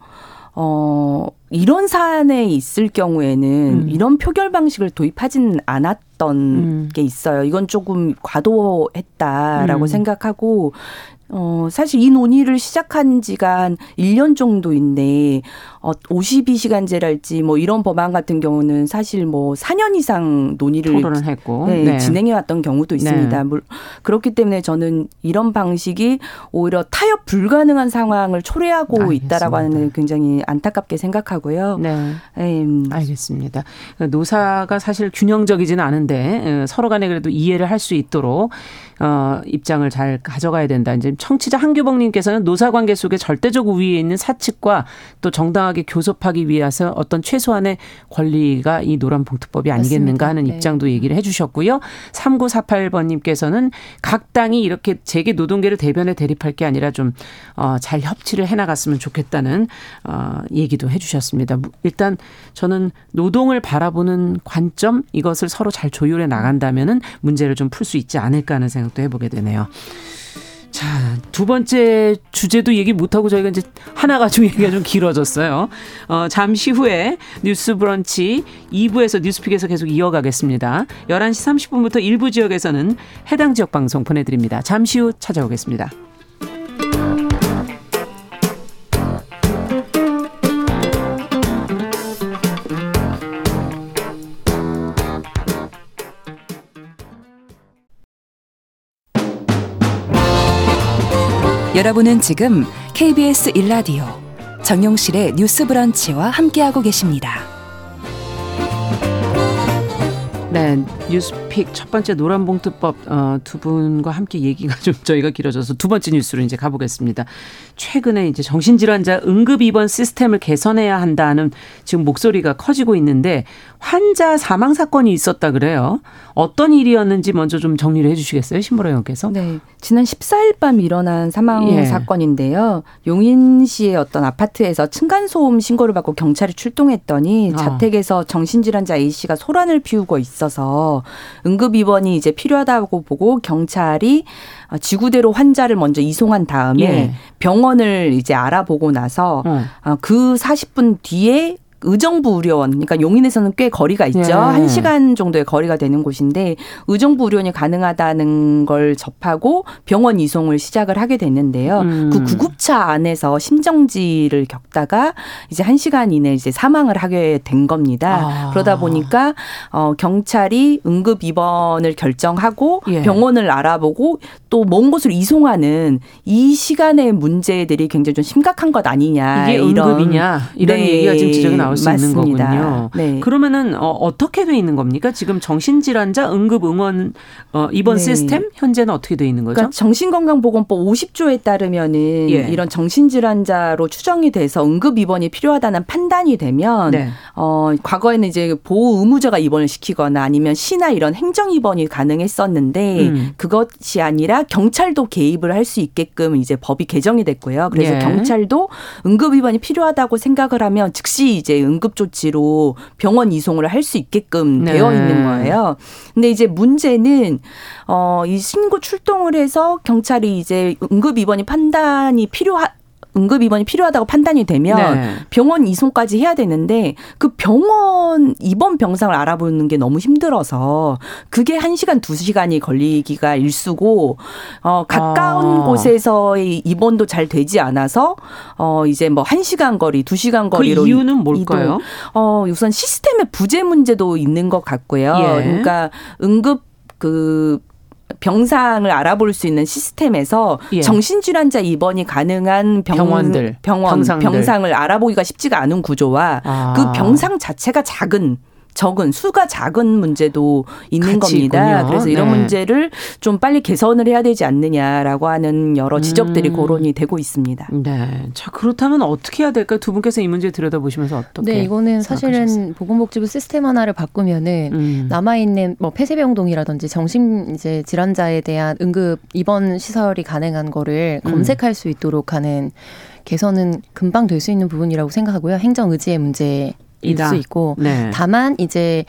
어, 이런 사안에 있을 경우에는 음. 이런 표결 방식을 도입하진 않았던 음. 게 있어요. 이건 조금 과도했다라고 음. 생각하고 어, 사실 이 논의를 시작한 지가 한 1년 정도인데, 어, 52시간제랄지 뭐 이런 법안 같은 경우는 사실 뭐 4년 이상 논의를 토론을 했고 네, 네. 진행해 왔던 경우도 있습니다. 네. 그렇기 때문에 저는 이런 방식이 오히려 타협 불가능한 상황을 초래하고 알겠습니다. 있다라고 하는 굉장히 안타깝게 생각하고요. 네. 음. 알겠습니다. 노사가 사실 균형적이지는 않은데 서로 간에 그래도 이해를 할 수 있도록 어, 입장을 잘 가져가야 된다. 이제 청취자 한규봉 님께서는 노사 관계 속에 절대적 우위에 있는 사측과 또 정당하게 교섭하기 위해서 어떤 최소한의 권리가 이 노란 봉투법이 아니겠는가 맞습니다. 하는 네. 입장도 얘기를 해 주셨고요. 3948번님께서는 각 당이 이렇게 재계 노동계를 대변에 대립할 게 아니라 좀, 어, 잘 협치를 해 나갔으면 좋겠다는, 어, 얘기도 해 주셨습니다. 일단 저는 노동을 바라보는 관점 이것을 서로 잘 조율해 나간다면은 문제를 좀 풀 수 있지 않을까 하는 생각도 해보게 되네요. 자, 두 번째 주제도 얘기 못하고 저희가 이제 하나 가지고 얘기가 좀 길어졌어요. 어, 잠시 후에 뉴스 브런치 2부에서 뉴스픽에서 계속 이어가겠습니다. 11시 30분부터 일부 지역에서는 해당 지역 방송 보내드립니다. 잠시 후 찾아오겠습니다. 여러분은 지금 KBS 일라디오 정용실의 뉴스 브런치와 함께하고 계십니다. 네, 뉴스픽 첫 번째 노란봉투법 어, 두 분과 함께 얘기가 좀 저희가 길어져서 두 번째 뉴스로 이제 가보겠습니다. 최근에 이제 정신질환자 응급 입원 시스템을 개선해야 한다는 지금 목소리가 커지고 있는데 환자 사망 사건이 있었다 그래요. 어떤 일이었는지 먼저 좀 정리를 해주시겠어요, 신보라 의원께서? 네, 지난 14일 밤 일어난 사망 예. 사건인데요. 용인시의 어떤 아파트에서 층간 소음 신고를 받고 경찰이 출동했더니 아. 자택에서 정신질환자 A 씨가 소란을 피우고 있어서 응급 입원이 이제 필요하다고 보고 경찰이 지구대로 환자를 먼저 이송한 다음에 예. 병원을 이제 알아보고 나서 어. 그 40분 뒤에 의정부 의료원 그러니까 용인에서는 꽤 거리가 있죠. 예. 한 시간 정도의 거리가 되는 곳인데 의정부 의료원이 가능하다는 걸 접하고 병원 이송을 시작을 하게 됐는데요. 음. 그 구급차 안에서 심정지를 겪다가 이제 한 시간 이내 이제 사망을 하게 된 겁니다. 아. 그러다 보니까 어 경찰이 응급 입원을 결정하고 예. 병원을 알아보고 또 먼 곳으로 이송하는 이 시간의 문제들이 굉장히 좀 심각한 것 아니냐 이게 이런 응급이냐 이런 네. 얘기가 지금 지적이 나올 수 맞습니다. 있는 거군요. 네. 그러면은 어, 어떻게 돼 있는 겁니까? 지금 정신질환자 응급 응원 어, 입원 네. 시스템 현재는 어떻게 돼 있는 거죠? 그러니까 정신건강보건법 50조에 따르면은 예. 이런 정신질환자로 추정이 돼서 응급 입원이 필요하다는 판단이 되면 네. 어, 과거에는 이제 보호 의무자가 입원을 시키거나 아니면 시나 이런 행정 입원이 가능했었는데 음. 그것이 아니라 경찰도 개입을 할 수 있게끔 이제 법이 개정이 됐고요. 그래서 예. 경찰도 응급 입원이 필요하다고 생각을 하면 즉시 이제 응급조치로 병원 이송을 할 수 있게끔 네. 되어 있는 거예요. 근데 이제 문제는 어, 이 신고 출동을 해서 경찰이 이제 응급 입원이 판단이 필요하 응급 입원이 필요하다고 판단이 되면 네. 병원 이송까지 해야 되는데 그 병원 입원 병상을 알아보는 게 너무 힘들어서 그게 1시간 2시간이 걸리기가 일수고 어 가까운 아. 곳에서의 입원도 잘 되지 않아서 어 이제 뭐 1시간 거리, 2시간 그 거리로 그 이유는 뭘까요? 이동. 어 우선 시스템의 부재 문제도 있는 것 같고요. 예. 그러니까 응급 그 병상을 알아볼 수 있는 시스템에서 예. 정신질환자 입원이 가능한 병, 병원들, 병원, 병상들. 병상을 알아보기가 쉽지가 않은 구조와 아. 그 병상 자체가 작은 적은 수가 작은 문제도 있는 겁니다. 있군요. 그래서 이런 네. 문제를 좀 빨리 개선을 해야 되지 않느냐라고 하는 여러 지적들이 음. 거론이 되고 있습니다. 네. 자 그렇다면 어떻게 해야 될까? 두 분께서 이 문제 들여다보시면서 어떻게? 네, 이거는 사실은 보건복지부 시스템 하나를 바꾸면은 음. 남아 있는 뭐 폐쇄병동이라든지 정신 이제 질환자에 대한 응급 입원 시설이 가능한 거를 음. 검색할 수 있도록 하는 개선은 금방 될 수 있는 부분이라고 생각하고요. 행정 의지의 문제 일 수 있고 네. 다만 이제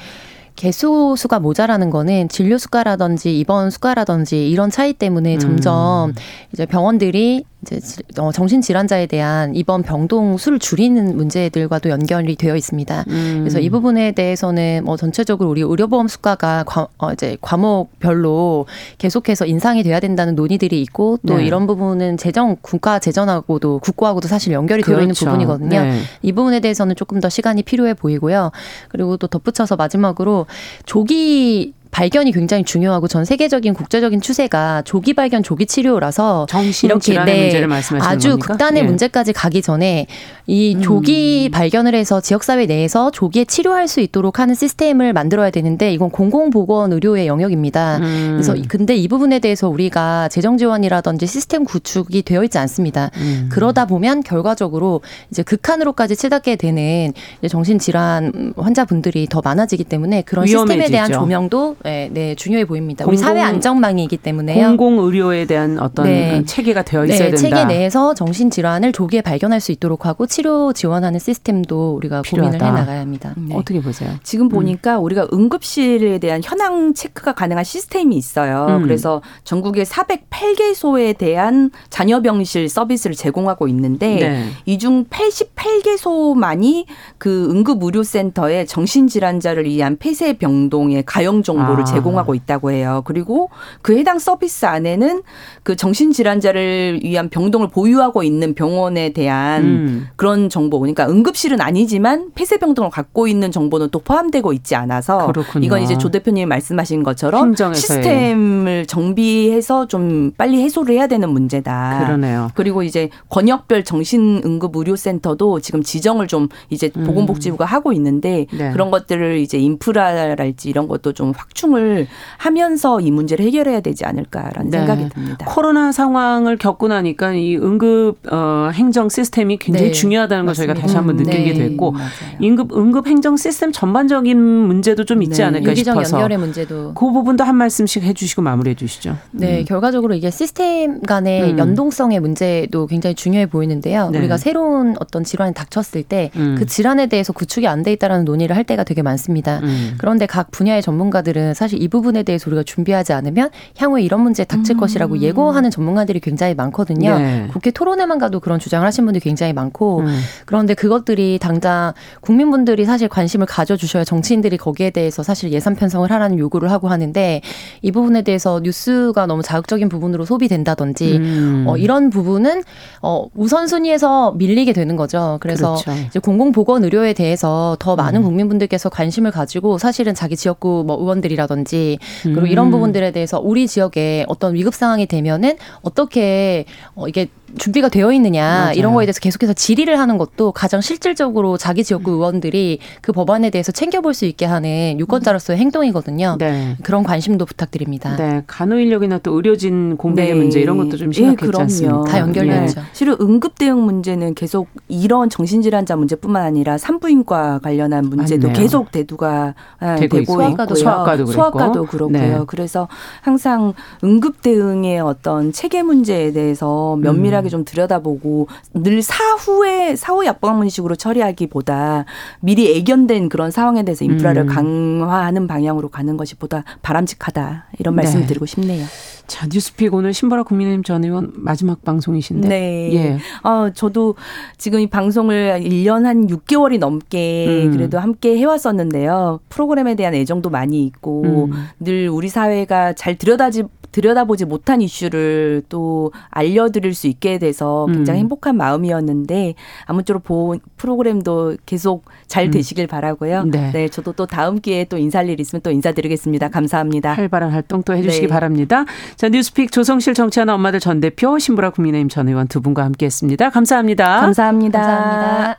개수 수가 모자라는 거는 진료 수가라든지 입원 수가라든지 이런 차이 때문에 음. 점점 이제 병원들이 이제 어, 정신 질환자에 대한 입원 병동 수를 줄이는 문제들과도 연결이 되어 있습니다. 음. 그래서 이 부분에 대해서는 뭐 전체적으로 우리 의료보험 수가가 과, 어, 이제 과목별로 계속해서 인상이 돼야 된다는 논의들이 있고 또 네. 이런 부분은 재정 국가 재정하고도 국고하고도 사실 연결이 그렇죠. 되어 있는 그렇죠. 부분이거든요. 네. 이 부분에 대해서는 조금 더 시간이 필요해 보이고요. 그리고 또 덧붙여서 마지막으로 조기 발견이 굉장히 중요하고 전 세계적인 국제적인 추세가 조기 발견 조기 치료라서 이렇게 네, 아주 겁니까? 극단의 예. 문제까지 가기 전에 이 음. 조기 음. 발견을 해서 지역 사회 내에서 조기에 치료할 수 있도록 하는 시스템을 만들어야 되는데 이건 공공 보건 의료의 영역입니다. 음. 그래서 근데 이 부분에 대해서 우리가 재정 지원이라든지 시스템 구축이 되어 있지 않습니다. 음. 그러다 보면 결과적으로 이제 극한으로까지 치닫게 되는 정신 질환 환자분들이 더 많아지기 때문에 그런 위험해지죠. 시스템에 대한 조명도 네, 네 중요해 보입니다. 공공, 우리 사회 안전망이기 때문에요. 공공 의료에 대한 어떤 네. 체계가 되어 있어야 네, 된다. 체계 내에서 정신 질환을 조기에 발견할 수 있도록 하고 치료 지원하는 시스템도 우리가 필요하다. 고민을 해 나가야 합니다. 네. 어떻게 보세요? 지금 보니까 음. 우리가 응급실에 대한 현황 체크가 가능한 시스템이 있어요. 음. 그래서 전국에 408개소에 대한 잔여병실 서비스를 제공하고 있는데 네. 이중 88개소만이 그 응급의료센터에 정신질환자를 위한 폐쇄병동의 가용 정보 를 아. 제공하고 있다고 해요. 그리고 그 해당 서비스 안에는 그 정신질환자를 위한 병동을 보유하고 있는 병원에 대한 음. 그런 정보, 그러니까 응급실은 아니지만 폐쇄병동을 갖고 있는 정보는 또 포함되고 있지 않아서 그렇군요. 이건 이제 조 대표님이 말씀하신 것처럼 시스템을 정비해서 좀 빨리 해소를 해야 되는 문제다. 그러네요. 그리고 이제 권역별 정신응급의료센터도 지금 지정을 좀 이제 음. 보건복지부가 하고 있는데 네. 그런 것들을 이제 인프라랄지 이런 것도 좀 확충 을 하면서 이 문제를 해결해야 되지 않을까라는 네. 생각이 듭니다. 코로나 상황을 겪고 나니까 이 응급 어, 행정 시스템이 굉장히 네. 중요하다는 걸 저희가 다시 한번 느끼게 네. 됐고 응급 응급 행정 시스템 전반적인 문제도 좀 있지 네. 않을까 싶어서 연결의 문제도 그 부분도 한 말씀씩 해주시고 마무리해 주시죠. 네, 음. 결과적으로 이게 시스템 간의 음. 연동성의 문제도 굉장히 중요해 보이는데요. 네. 우리가 새로운 어떤 질환이 닥쳤을 때그 음. 질환에 대해서 구축이 안 돼 있다라는 논의를 할 때가 되게 많습니다. 음. 그런데 각 분야의 전문가들은 사실 이 부분에 대해서 우리가 준비하지 않으면 향후에 이런 문제 닥칠 음. 것이라고 예고하는 전문가들이 굉장히 많거든요. 네. 국회 토론회만 가도 그런 주장을 하신 분들이 굉장히 많고 음. 그런데 그것들이 당장 국민분들이 사실 관심을 가져주셔야 정치인들이 거기에 대해서 사실 예산 편성을 하라는 요구를 하고 하는데 이 부분에 대해서 뉴스가 너무 자극적인 부분으로 소비된다든지 음. 어, 이런 부분은 어, 우선순위에서 밀리게 되는 거죠. 그래서 그렇죠. 이제 공공보건 의료에 대해서 더 많은 음. 국민분들께서 관심을 가지고 사실은 자기 지역구 뭐 의원들이 라든지 그리고 이런 음. 부분들에 대해서 우리 지역에 어떤 위급 상황이 되면은 어떻게 어, 이게 준비가 되어 있느냐 맞아요. 이런 거에 대해서 계속해서 질의를 하는 것도 가장 실질적으로 자기 지역구 의원들이 그 법안에 대해서 챙겨볼 수 있게 하는 유권자로서의 행동이거든요. 네. 그런 관심도 부탁드립니다. 네. 간호 인력이나 또 의료진 공백의 네. 문제 이런 것도 좀 심각했지 네, 않습니까? 다 연결되죠. 네. 실은 응급 대응 문제는 계속 이런 정신질환자 문제뿐만 아니라 산부인과 관련한 문제도 맞네요. 계속 대두가 아, 되고, 되고 소아과도, 소아과도, 소아과도 그렇고요. 네. 그래서 항상 응급 대응의 어떤 체계 문제에 대해서 면밀하 게 면밀하게 좀 들여다보고 늘 사후에 사후 약방문식으로 처리하기보다 미리 애견된 그런 상황에 대해서 인프라를 음. 강화하는 방향으로 가는 것이 보다 바람직하다 이런 말씀을 네. 드리고 싶네요. 자, 뉴스픽 오늘 신보라 국민의힘 전 의원 마지막 방송이신데. 네. 예. 어, 저도 지금 이 방송을 1년 한 6개월이 넘게 음. 그래도 함께 해왔었는데요. 프로그램에 대한 애정도 많이 있고 음. 늘 우리 사회가 잘 들여다지 들여다보지 못한 이슈를 또 알려드릴 수 있게 돼서 굉장히 음. 행복한 마음이었는데 아무쪼록 본 프로그램도 계속 잘 음. 되시길 바라고요. 네. 네. 저도 또 다음 기회에 또 인사할 일 있으면 또 인사드리겠습니다. 감사합니다. 활발한 활동 또 해주시기 네. 바랍니다. 자 뉴스픽 조성실 정치하는 엄마들 전 대표 신보라 국민의힘 전 의원 두 분과 함께했습니다. 감사합니다. 감사합니다. 감사합니다.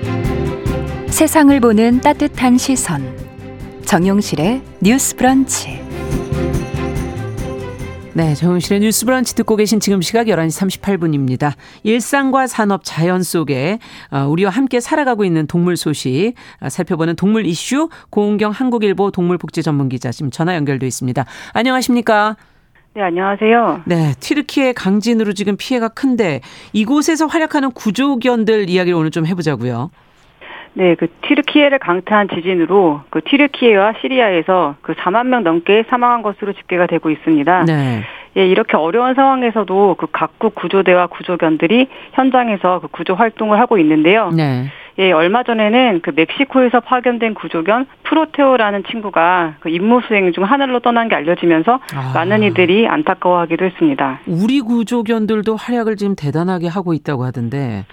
세상을 보는 따뜻한 시선 정용실의 뉴스 브런치 네, 정용실의 뉴스 브런치 듣고 계신 지금 시각 11시 38분입니다. 일상과 산업, 자연 속에 어, 우리와 함께 살아가고 있는 동물 소식 어, 살펴보는 동물 이슈 고은경 한국일보 동물복지 전문기자 지금 전화 연결돼 있습니다. 안녕하십니까? 네, 안녕하세요. 네, 튀르키예 강진으로 지금 피해가 큰데 이곳에서 활약하는 구조견들 이야기를 오늘 좀 해보자고요. 네, 그 튀르키예를 강타한 지진으로 그 튀르키예와 시리아에서 그 4만 명 넘게 사망한 것으로 집계가 되고 있습니다. 네. 예, 이렇게 어려운 상황에서도 그 각국 구조대와 구조견들이 현장에서 그 구조 활동을 하고 있는데요. 네. 예, 얼마 전에는 그 멕시코에서 파견된 구조견 프로테오라는 친구가 그 임무 수행 중 하늘로 떠난 게 알려지면서 아. 많은 이들이 안타까워하기도 했습니다. 우리 구조견들도 활약을 지금 대단하게 하고 있다고 하던데.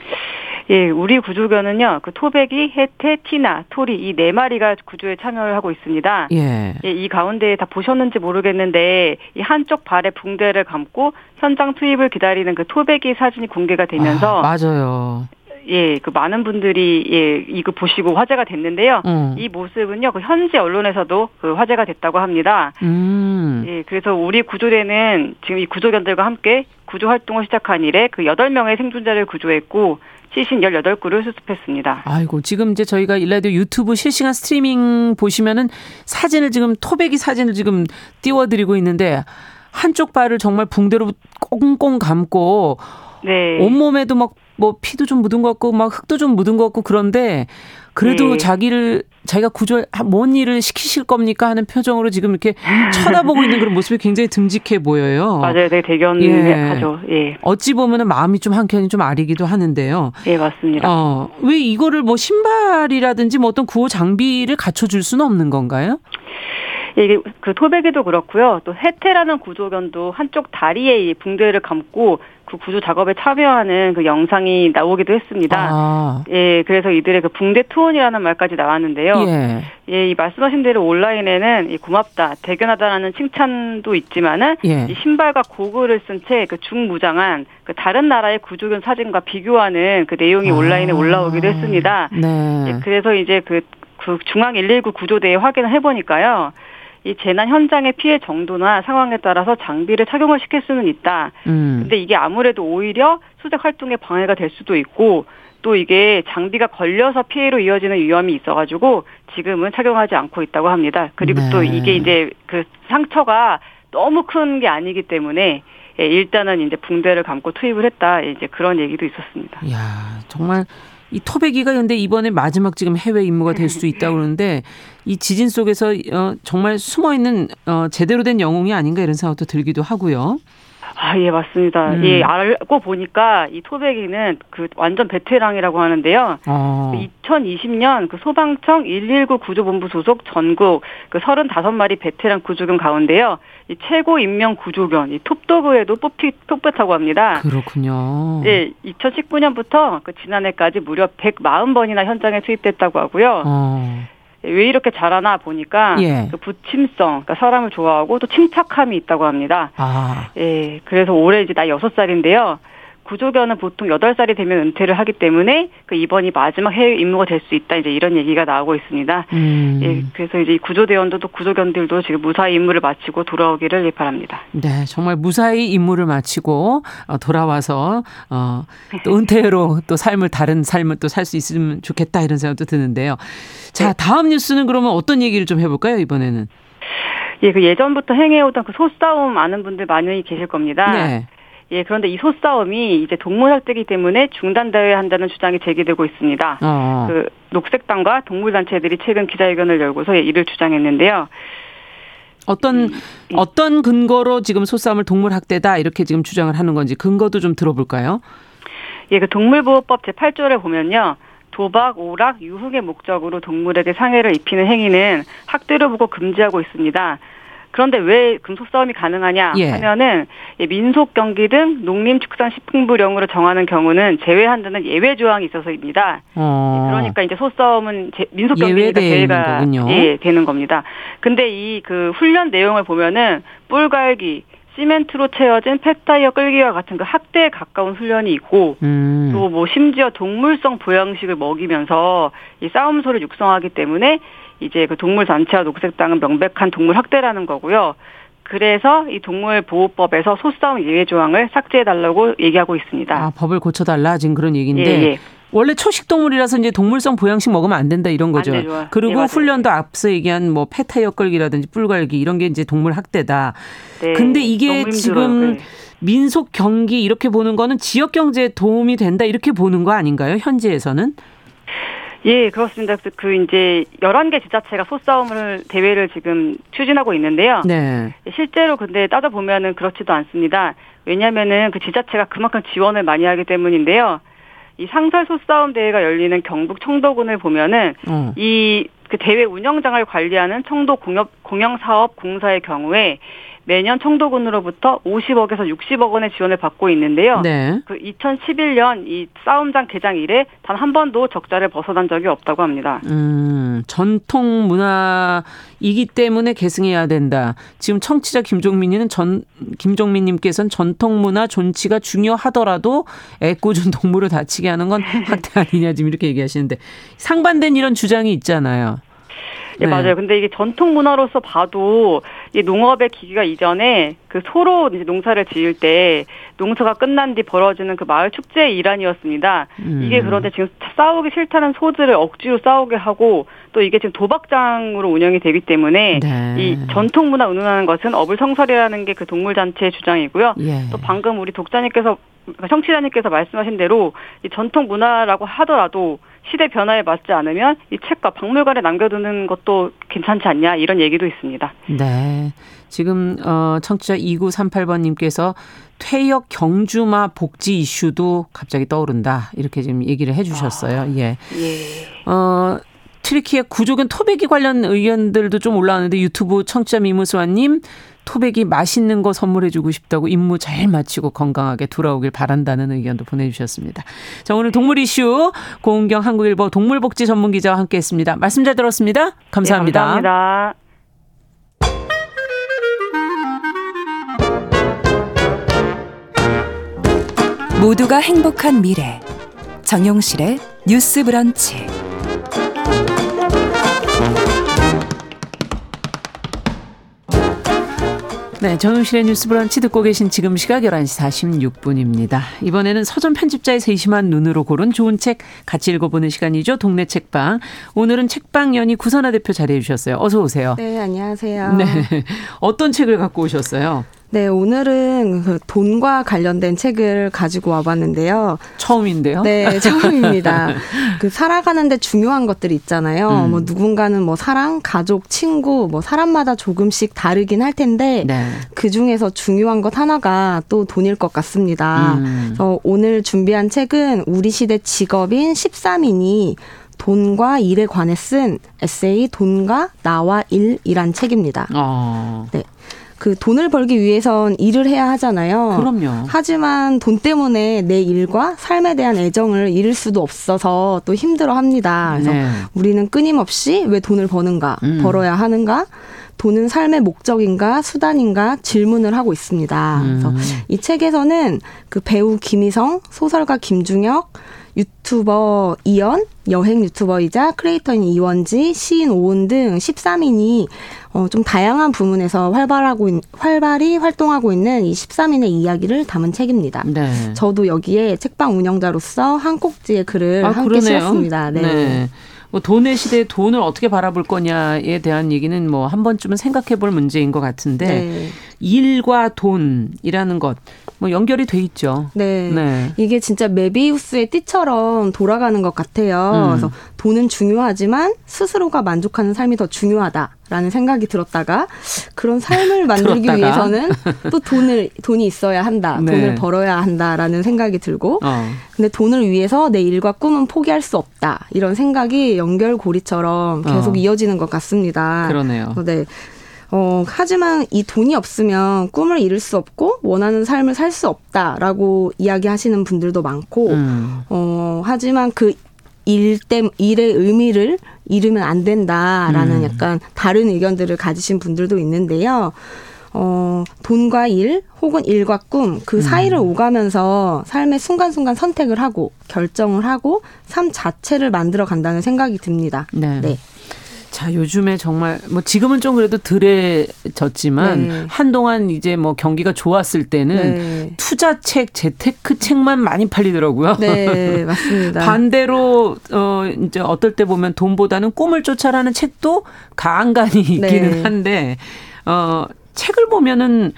예, 우리 구조견은요, 그 토백이, 해태, 티나, 토리 이 네 마리가 구조에 참여를 하고 있습니다. 예. 예, 이 가운데 다 보셨는지 모르겠는데 이 한쪽 발에 붕대를 감고 현장 투입을 기다리는 그 토백이 사진이 공개가 되면서 아, 맞아요. 예, 그 많은 분들이 예 이거 보시고 화제가 됐는데요. 음. 이 모습은요, 그 현지 언론에서도 그 화제가 됐다고 합니다. 음. 예, 그래서 우리 구조대는 지금 이 구조견들과 함께 구조 활동을 시작한 이래 그 여덟 명의 생존자를 구조했고 시신 18구를 수습했습니다. 아이고, 지금 이제 저희가 일라디오 유튜브 실시간 스트리밍 보시면은 사진을 지금 토백이 사진을 지금 띄워드리고 있는데 한쪽 발을 정말 붕대로 꽁꽁 감고 네. 온몸에도 막 뭐 피도 좀 묻은 것 같고 막 흙도 좀 묻은 것 같고 그런데 그래도 네. 자기를 자기가 구조 뭔 일을 시키실 겁니까 하는 표정으로 지금 이렇게 쳐다보고 있는 그런 모습이 굉장히 듬직해 보여요. 맞아요, 네 대견하죠. 예. 예. 어찌 보면은 마음이 좀 한켠이 좀 아리기도 하는데요. 예, 맞습니다. 어, 왜 이거를 뭐 신발이라든지 뭐 어떤 구호 장비를 갖춰줄 수는 없는 건가요? 이게 그 토백이도 그렇고요. 또 해태라는 구조견도 한쪽 다리에 붕대를 감고 그 구조 작업에 참여하는 그 영상이 나오기도 했습니다. 아. 예, 그래서 이들의 그 붕대 투혼이라는 말까지 나왔는데요. 예. 예, 이 말씀하신 대로 온라인에는 이 고맙다, 대견하다라는 칭찬도 있지만은 예. 이 신발과 고글을 쓴 채 그 중무장한 그 다른 나라의 구조견 사진과 비교하는 그 내용이 아. 온라인에 올라오기도 했습니다. 네. 예, 그래서 이제 그, 그 중앙 119 구조대에 확인을 해보니까요. 이 재난 현장의 피해 정도나 상황에 따라서 장비를 착용을 시킬 수는 있다. 음. 근데 이게 아무래도 오히려 수색 활동에 방해가 될 수도 있고 또 이게 장비가 걸려서 피해로 이어지는 위험이 있어가지고 지금은 착용하지 않고 있다고 합니다. 그리고 네. 또 이게 이제 그 상처가 너무 큰 게 아니기 때문에 예, 일단은 이제 붕대를 감고 투입을 했다. 이제 그런 얘기도 있었습니다. 야 정말 이 토백이가 근데 이번에 마지막 지금 해외 임무가 될 수도 있다고 그러는데 이 지진 속에서 어, 정말 숨어 있는 어, 제대로 된 영웅이 아닌가 이런 생각도 들기도 하고요. 아, 예, 맞습니다. 음. 예, 알고 보니까 이 토백이는 그 완전 베테랑이라고 하는데요. 어. 2020년 그 소방청 119 구조본부 소속 전국 그 35마리 베테랑 구조견 가운데요. 이 최고 인명 구조견, 이 톱도그에도 뽑히, 뽑혔다고 합니다. 그렇군요. 예, 2019년부터 그 지난해까지 무려 140번이나 현장에 투입됐다고 하고요. 어. 왜 이렇게 잘하나 보니까 예. 그 부침성, 그러니까 사람을 좋아하고 또 침착함이 있다고 합니다. 아. 예, 그래서 올해 이제 나 여섯 살인데요. 구조견은 보통 8살이 되면 은퇴를 하기 때문에 그 이번이 마지막 해외 임무가 될 수 있다 이제 이런 얘기가 나오고 있습니다. 음. 예, 그래서 이제 구조대원들도 구조견들도 지금 무사히 임무를 마치고 돌아오기를 예, 바랍니다. 네, 정말 무사히 임무를 마치고 어, 돌아와서 어, 또 은퇴로 또 삶을 다른 삶을 또 살 수 있으면 좋겠다 이런 생각도 드는데요. 자, 네. 다음 뉴스는 그러면 어떤 얘기를 좀 해볼까요 이번에는? 예, 그 예전부터 행해오던 그 소싸움 아는 분들 많이 계실 겁니다. 네. 예, 그런데 이 소싸움이 이제 동물 학대기 때문에 중단되어야 한다는 주장이 제기되고 있습니다. 어. 그 녹색당과 동물단체들이 최근 기자회견을 열고서 이를 주장했는데요. 어떤 음, 어떤 근거로 지금 소싸움을 동물 학대다 이렇게 지금 주장을 하는 건지 근거도 좀 들어볼까요? 예, 그 동물보호법 제8조를 보면요. 도박, 오락, 유흥의 목적으로 동물에게 상해를 입히는 행위는 학대로 보고 금지하고 있습니다. 그런데 왜 금속 싸움이 가능하냐 예. 하면은 민속 경기 등 농림 축산 식품부령으로 정하는 경우는 제외한다는 예외 조항이 있어서입니다. 어. 그러니까 이제 소싸움은 민속 경기니까 제외가 예, 되는 겁니다. 근데 이 그 훈련 내용을 보면은 뿔갈기 시멘트로 채워진 펫타이어 끌기와 같은 그 학대에 가까운 훈련이 있고 음. 또뭐 심지어 동물성 보양식을 먹이면서 이 싸움소를 육성하기 때문에 이제 그 동물 단체와 녹색당은 명백한 동물 학대라는 거고요. 그래서 이 동물보호법에서 소싸움 예외 조항을 삭제해달라고 얘기하고 있습니다. 아, 법을 고쳐달라 지금 그런 얘기인데 예, 예. 원래 초식 동물이라서 이제 동물성 보양식 먹으면 안 된다 이런 거죠. 그리고 네, 훈련도 앞서 얘기한 뭐 페타이어 끌기라든지 뿔갈기 이런 게 이제 동물 학대다. 네, 근데 이게 지금 네. 민속 경기 이렇게 보는 거는 지역 경제에 도움이 된다 이렇게 보는 거 아닌가요? 현지에서는? 예, 그렇습니다. 그 이제 11개 지자체가 소싸움을 대회를 지금 추진하고 있는데요. 네. 실제로 근데 따져 보면은 그렇지도 않습니다. 왜냐면은 그 지자체가 그만큼 지원을 많이 하기 때문인데요. 이 상설 소싸움 대회가 열리는 경북 청도군을 보면은 어. 이그 대회 운영장을 관리하는 청도 공업 공영사업 공사의 경우에 매년 청도군으로부터 50억에서 60억 원의 지원을 받고 있는데요. 네. 그 2011년 이 싸움장 개장 이래 단 한 번도 적자를 벗어난 적이 없다고 합니다. 음, 전통 문화이기 때문에 계승해야 된다. 지금 청취자 김종민이는 전 김종민 님께서는 전통 문화 존치가 중요하더라도 애꿎은 동물을 다치게 하는 건 학대 아니냐 지금 이렇게 얘기하시는데 상반된 이런 주장이 있잖아요. 예, 네. 맞아요. 근데 이게 전통 문화로서 봐도 이 농업의 기기가 이전에 그 소로 이제 농사를 지을 때 농사가 끝난 뒤 벌어지는 그 마을 축제의 일환이었습니다. 음. 이게 그런데 지금 싸우기 싫다는 소들을 억지로 싸우게 하고 또 이게 지금 도박장으로 운영이 되기 때문에 네. 이 전통 문화 운운하는 것은 어불성설이라는 게 그 동물 단체의 주장이고요. 예. 또 방금 우리 독자님께서 청취자님께서 말씀하신 대로 이 전통 문화라고 하더라도 시대 변화에 맞지 않으면 이 책과 박물관에 남겨두는 것도 괜찮지 않냐 이런 얘기도 있습니다. 네. 지금 어 청취자 2938번 님께서 퇴역 경주마 복지 이슈도 갑자기 떠오른다 이렇게 지금 얘기를 해 주셨어요. 아, 예. 예. 어 트리키의 구조견 토백이 관련 의견들도 좀 올라왔는데 유튜브 청취자 미무수아님 토백이 맛있는 거 선물해주고 싶다고 임무 잘 마치고 건강하게 돌아오길 바란다는 의견도 보내주셨습니다. 자, 오늘 동물 이슈 고은경 한국일보 동물복지 전문기자와 함께했습니다. 말씀 잘 들었습니다. 감사합니다. 네, 감사합니다. 모두가 행복한 미래 정용실의 뉴스 브런치 네, 정용실의 뉴스 브런치 듣고 계신 지금 시각 11시 46분입니다. 이번에는 서점 편집자의 세심한 눈으로 고른 좋은 책 같이 읽어보는 시간이죠. 동네 책방. 오늘은 책방 연이 구선아 대표 자리해 주셨어요. 어서 오세요. 네, 안녕하세요. 네. 어떤 책을 갖고 오셨어요? 네, 오늘은 그 돈과 관련된 책을 가지고 와봤는데요. 처음인데요? 네, 처음입니다. 그 살아가는데 중요한 것들이 있잖아요. 음. 뭐 누군가는 뭐 사랑, 가족, 친구, 뭐 사람마다 조금씩 다르긴 할 텐데 네. 그 중에서 중요한 것 하나가 또 돈일 것 같습니다. 음. 그래서 오늘 준비한 책은 우리 시대 직업인 13인이 돈과 일에 관해 쓴 에세이 돈과 나와 일이란 책입니다. 어. 네. 그 돈을 벌기 위해선 일을 해야 하잖아요. 그럼요. 하지만 돈 때문에 내 일과 삶에 대한 애정을 잃을 수도 없어서 또 힘들어 합니다. 그래서 네. 우리는 끊임없이 왜 돈을 버는가, 음. 벌어야 하는가, 돈은 삶의 목적인가 수단인가 질문을 하고 있습니다. 음. 그래서 이 책에서는 그 배우 김희성, 소설가 김중혁, 유튜버 이연, 여행 유튜버이자 크리에이터인 이원지, 시인 오은 등 13인이 어, 좀 다양한 부문에서 활발하고 활발히 활동하고 있는 이 13인의 이야기를 담은 책입니다. 네. 저도 여기에 책방 운영자로서 한 꼭지의 글을 아, 함께 그러네요. 쓰었습니다. 네. 네. 뭐 돈의 시대에 돈을 어떻게 바라볼 거냐에 대한 얘기는 뭐 한 번쯤은 생각해 볼 문제인 것 같은데 네. 일과 돈이라는 것 뭐 연결이 돼 있죠. 네. 네. 이게 진짜 메비우스의 띠처럼 돌아가는 것 같아요. 음. 그래서 돈은 중요하지만 스스로가 만족하는 삶이 더 중요하다. 라는 생각이 들었다가 그런 삶을 만들기 위해서는 또 돈을 돈이 있어야 한다. 네. 돈을 벌어야 한다라는 생각이 들고 어. 근데 돈을 위해서 내 일과 꿈은 포기할 수 없다. 이런 생각이 연결고리처럼 계속 어. 이어지는 것 같습니다. 그러네요. 네. 어, 하지만 이 돈이 없으면 꿈을 이룰 수 없고 원하는 삶을 살 수 없다라고 이야기하시는 분들도 많고, 음. 어, 하지만 그일 때, 일의 의미를 잃으면 안 된다라는 음. 약간 다른 의견들을 가지신 분들도 있는데요. 어, 돈과 일 혹은 일과 꿈 그 사이를 음. 오가면서 삶의 순간순간 선택을 하고 결정을 하고 삶 자체를 만들어 간다는 생각이 듭니다. 네. 네. 자, 요즘에 정말 뭐 지금은 좀 그래도 덜해졌지만 네. 한동안 이제 뭐 경기가 좋았을 때는 네. 투자책, 재테크 책만 많이 팔리더라고요. 네, 맞습니다. 반대로 어 이제 어떨 때 보면 돈보다는 꿈을 쫓아라는 책도 간간히 있기는 네. 한데 어 책을 보면은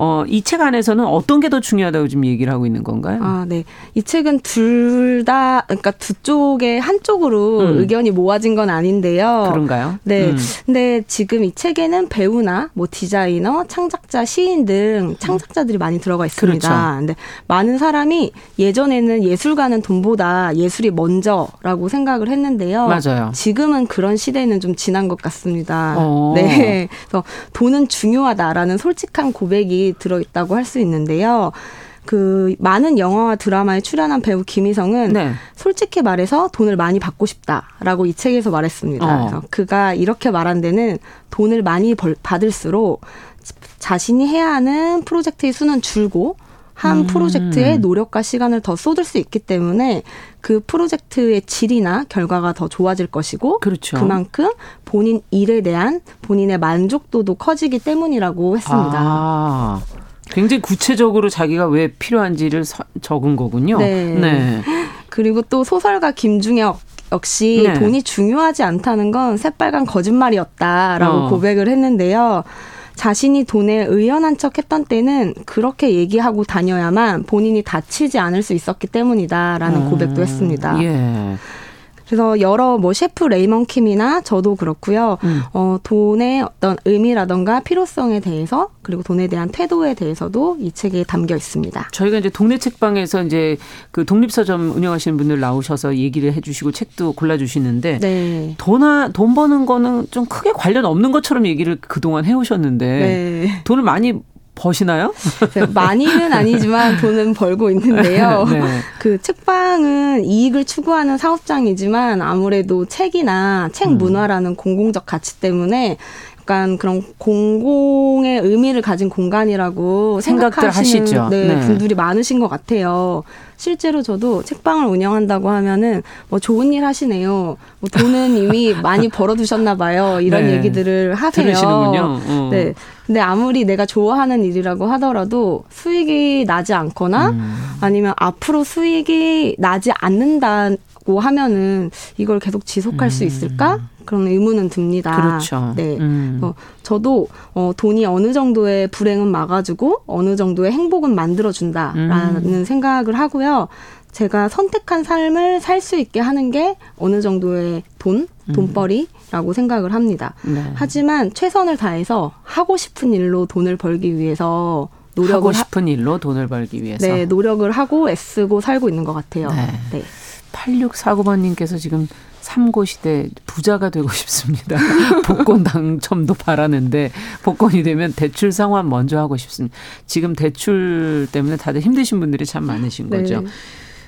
어, 이 책 안에서는 어떤 게 더 중요하다고 지금 얘기를 하고 있는 건가요? 아, 네. 이 책은 둘 다, 그러니까 두 쪽에 한쪽으로 음. 의견이 모아진 건 아닌데요. 그런가요? 네. 음. 근데 지금 이 책에는 배우나 뭐 디자이너, 창작자, 시인 등 창작자들이 많이 들어가 있습니다. 그렇죠. 근데 많은 사람이 예전에는 예술가는 돈보다 예술이 먼저라고 생각을 했는데요. 맞아요. 지금은 그런 시대는 좀 지난 것 같습니다. 어. 네. 그래서 돈은 중요하다라는 솔직한 고백이 들어있다고 할 수 있는데요. 그 많은 영화와 드라마에 출연한 배우 김희성은 네. 솔직히 말해서 돈을 많이 받고 싶다라고 이 책에서 말했습니다. 어. 그래서 그가 이렇게 말한 데는 돈을 많이 벌, 받을수록 자신이 해야 하는 프로젝트의 수는 줄고 한 음. 프로젝트에 노력과 시간을 더 쏟을 수 있기 때문에 그 프로젝트의 질이나 결과가 더 좋아질 것이고 그렇죠. 그만큼 본인 일에 대한 본인의 만족도도 커지기 때문이라고 했습니다. 아. 굉장히 구체적으로 자기가 왜 필요한지를 서, 적은 거군요. 네. 네. 그리고 또 소설가 김중혁 역시 네. 돈이 중요하지 않다는 건 새빨간 거짓말이었다라고 어. 고백을 했는데요. 자신이 돈에 의연한 척 했던 때는 그렇게 얘기하고 다녀야만 본인이 다치지 않을 수 있었기 때문이다라는 음, 고백도 했습니다. 예. 그래서 여러 뭐 셰프 레이먼 킴이나 저도 그렇고요. 음. 어, 돈의 어떤 의미라던가 필요성에 대해서 그리고 돈에 대한 태도에 대해서도 이 책에 담겨 있습니다. 저희가 이제 동네 책방에서 이제 그 독립서점 운영하시는 분들 나오셔서 얘기를 해주시고 책도 골라주시는데 네. 돈아 돈 버는 거는 좀 크게 관련 없는 것처럼 얘기를 그동안 해오셨는데 네. 돈을 많이 버시나요? 많이는 아니지만 돈은 벌고 있는데요. 네. 그 책방은 이익을 추구하는 사업장이지만 아무래도 책이나 책 음. 문화라는 음. 공공적 가치 때문에 약간 그런 공공의 의미를 가진 공간이라고 생각들 하시죠. 네, 네. 분들이 많으신 것 같아요. 실제로 저도 책방을 운영한다고 하면은 뭐 좋은 일 하시네요. 뭐 돈은 이미 많이 벌어두셨나 봐요. 이런 네. 얘기들을 하세요. 들으시는군요. 어. 네. 근데 아무리 내가 좋아하는 일이라고 하더라도 수익이 나지 않거나 음. 아니면 앞으로 수익이 나지 않는다고 하면은 이걸 계속 지속할 음. 수 있을까? 그런 의문은 듭니다. 그렇죠. 네. 음. 어, 저도 어, 돈이 어느 정도의 불행은 막아주고 어느 정도의 행복은 만들어준다라는 음. 생각을 하고요. 제가 선택한 삶을 살 수 있게 하는 게 어느 정도의 돈, 음. 돈벌이라고 생각을 합니다. 네. 하지만 최선을 다해서 하고 싶은 일로 돈을 벌기 위해서 노력을 하고 싶은 하, 일로 돈을 벌기 위해서 네, 노력을 하고 애쓰고 살고 있는 것 같아요. 네. 네. 8649번님께서 지금 삼고 시대 부자가 되고 싶습니다. 복권 당첨도 바라는데 복권이 되면 대출 상환 먼저 하고 싶습니다. 지금 대출 때문에 다들 힘드신 분들이 참 많으신 네. 거죠. 네.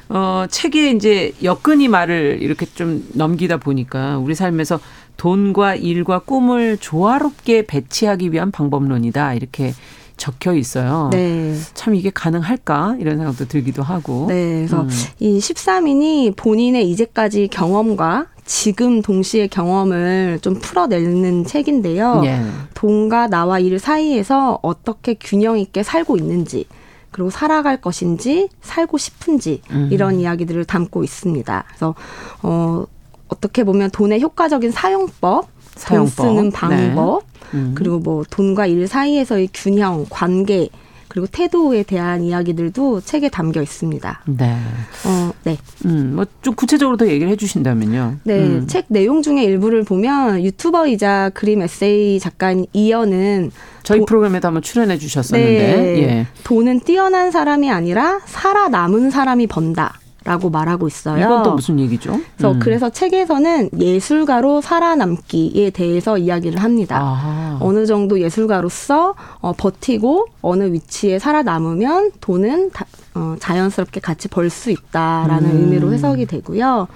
어, 책에 이제 여건이 말을 이렇게 좀 넘기다 보니까 우리 삶에서 돈과 일과 꿈을 조화롭게 배치하기 위한 방법론이다. 이렇게 적혀 있어요. 네. 참 이게 가능할까 이런 생각도 들기도 하고. 네. 그래서 음. 이 13인이 본인의 이제까지 경험과 지금 동시의 경험을 좀 풀어내는 책인데요. 예. 돈과 나와 일 사이에서 어떻게 균형 있게 살고 있는지 그리고 살아갈 것인지 살고 싶은지 음. 이런 이야기들을 담고 있습니다. 그래서 어 어떻게 보면 돈의 효과적인 사용법, 사용법. 돈 쓰는 방법, 네. 음. 그리고 뭐 돈과 일 사이에서의 균형, 관계 그리고 태도에 대한 이야기들도 책에 담겨 있습니다. 네. 어, 네. 음, 뭐 좀 구체적으로 더 얘기를 해주신다면요. 네, 음. 책 내용 중에 일부를 보면 유튜버이자 그림 에세이 작가인 이연은 저희 도, 프로그램에도 한번 출연해 주셨었는데 네, 예. 돈은 뛰어난 사람이 아니라 살아남은 사람이 번다. 라고 말하고 있어요. 이건 또 무슨 얘기죠? 그래서, 음. 그래서 책에서는 예술가로 살아남기에 대해서 이야기를 합니다. 아하. 어느 정도 예술가로서 어, 버티고 어느 위치에 살아남으면 돈은 다, 어, 자연스럽게 같이 벌 수 있다라는 음. 의미로 해석이 되고요.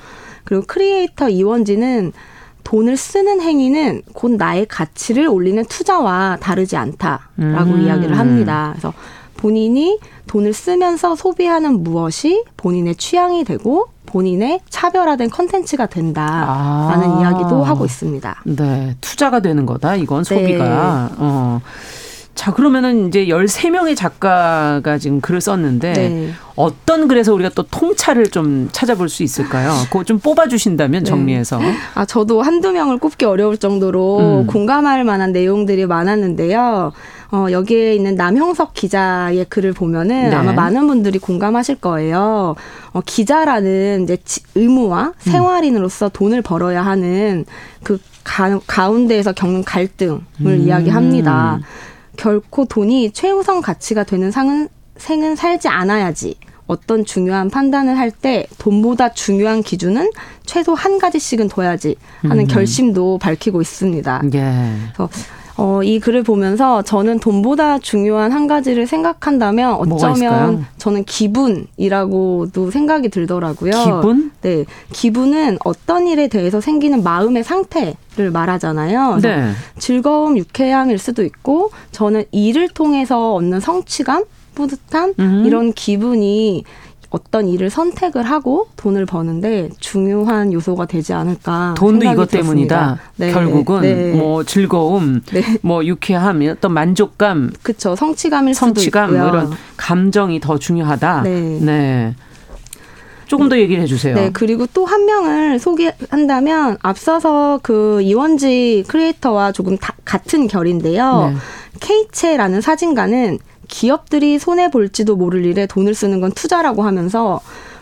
그리고 크리에이터 이원지는 돈을 쓰는 행위는 곧 나의 가치를 올리는 투자와 다르지 않다라고 음. 이야기를 합니다. 그래서 본인이 돈을 쓰면서 소비하는 무엇이 본인의 취향이 되고 본인의 차별화된 컨텐츠가 된다라는 아. 이야기도 하고 있습니다. 네. 투자가 되는 거다. 이건 소비가. 네. 어. 자, 그러면은 이제 13명의 작가가 지금 글을 썼는데 네. 어떤 글에서 우리가 또 통찰을 좀 찾아볼 수 있을까요? 그거 좀 뽑아 주신다면 네. 정리해서. 네. 아, 저도 한두 명을 꼽기 어려울 정도로 음. 공감할 만한 내용들이 많았는데요. 어, 여기에 있는 남형석 기자의 글을 보면은 네. 아마 많은 분들이 공감하실 거예요. 어, 기자라는 이제 의무와 음. 생활인으로서 돈을 벌어야 하는 그 가, 가운데에서 겪는 갈등을 음. 이야기합니다. 결코 돈이 최우선 가치가 되는 상은, 생은 살지 않아야지. 어떤 중요한 판단을 할 때 돈보다 중요한 기준은 최소 한 가지씩은 둬야지 하는 음. 결심도 밝히고 있습니다. 예. 그래서 어, 이 글을 보면서 저는 돈보다 중요한 한 가지를 생각한다면 어쩌면 저는 기분이라고도 생각이 들더라고요. 기분? 네. 기분은 어떤 일에 대해서 생기는 마음의 상태 를 말하잖아요. 네. 즐거움, 유쾌함일 수도 있고 저는 일을 통해서 얻는 성취감, 뿌듯함 음. 이런 기분이 어떤 일을 선택을 하고 돈을 버는데 중요한 요소가 되지 않을까. 돈도 이것 때문이다. 네. 결국은 네. 뭐 즐거움, 네. 뭐 유쾌함, 어떤 만족감, 그렇죠. 성취감일 성취감, 수도 있고요. 뭐 이런 감정이 더 중요하다. 네. 네. 조금 더 얘기를 해주세요. 네, 그리고 또 한 명을 소개한다면 앞서서 그 이원지 크리에이터와 조금 다, 같은 결인데요. 네. 케이체라는 사진가는 기업들이 손해 볼지도 모를 일에 돈을 쓰는 건 투자라고 하면서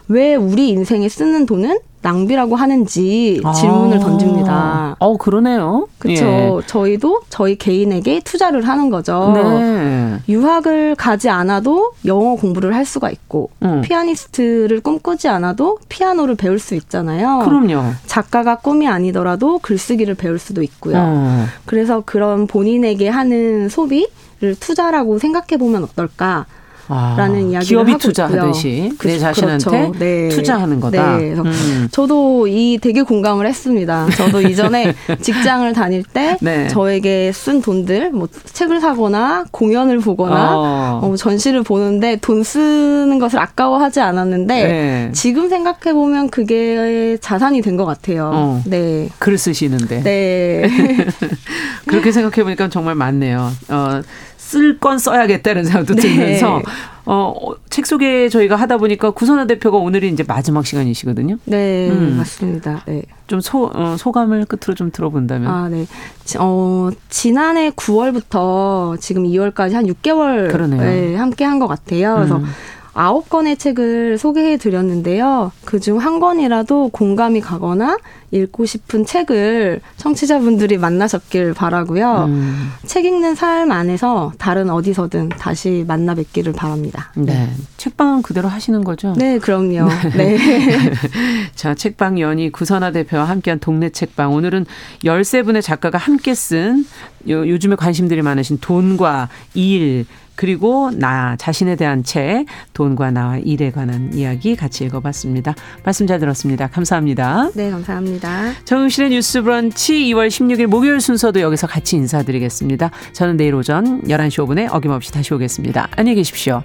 왜 우리 인생에 쓰는 돈은 낭비라고 하는지 질문을 아. 던집니다. 어, 그러네요. 그렇죠. 예. 저희도 저희 개인에게 투자를 하는 거죠. 네. 유학을 가지 않아도 영어 공부를 할 수가 있고 음. 피아니스트를 꿈꾸지 않아도 피아노를 배울 수 있잖아요. 그럼요. 작가가 꿈이 아니더라도 글쓰기를 배울 수도 있고요. 어. 그래서 그런 본인에게 하는 소비 를 투자라고 생각해 보면 어떨까? 라는 아, 이야기를 기업이 투자하듯이 내 자신한테 그렇죠. 네. 투자하는 거다. 네. 음. 저도 이 되게 공감을 했습니다. 저도 이전에 직장을 다닐 때 네. 저에게 쓴 돈들 뭐 책을 사거나 공연을 보거나 어. 어, 전시를 보는데 돈 쓰는 것을 아까워하지 않았는데 네. 지금 생각해 보면 그게 자산이 된 것 같아요. 어. 네. 글 쓰시는데. 네. 그렇게 생각해 보니까 정말 맞네요. 어, 쓸 건 써야겠다는 생각도 네. 들면서 어, 책 소개 저희가 하다 보니까 구선화 대표가 오늘이 이제 마지막 시간이시거든요. 네, 음. 맞습니다. 네. 좀 소, 어, 소감을 끝으로 좀 들어본다면. 아, 네. 어, 지난해 9월부터 지금 2월까지 한 6개월 네, 함께 한 것 같아요. 그래서 음. 아홉 권의 책을 소개해 드렸는데요. 그중 한 권이라도 공감이 가거나 읽고 싶은 책을 청취자분들이 만나셨길 바라고요. 음. 책 읽는 삶 안에서 다른 어디서든 다시 만나 뵙기를 바랍니다. 네. 책방은 그대로 하시는 거죠? 네, 그럼요. 네. 네. 자, 책방 연이 구선아 대표와 함께한 동네 책방. 오늘은 13분의 작가가 함께 쓴 요, 요즘에 관심들이 많으신 돈과 일, 그리고 나 자신에 대한 책, 돈과 나와 일에 관한 이야기 같이 읽어봤습니다. 말씀 잘 들었습니다. 감사합니다. 네, 감사합니다. 정용실의 뉴스 브런치 2월 16일 목요일 순서도 여기서 같이 인사드리겠습니다. 저는 내일 오전 11시 5분에 어김없이 다시 오겠습니다. 안녕히 계십시오.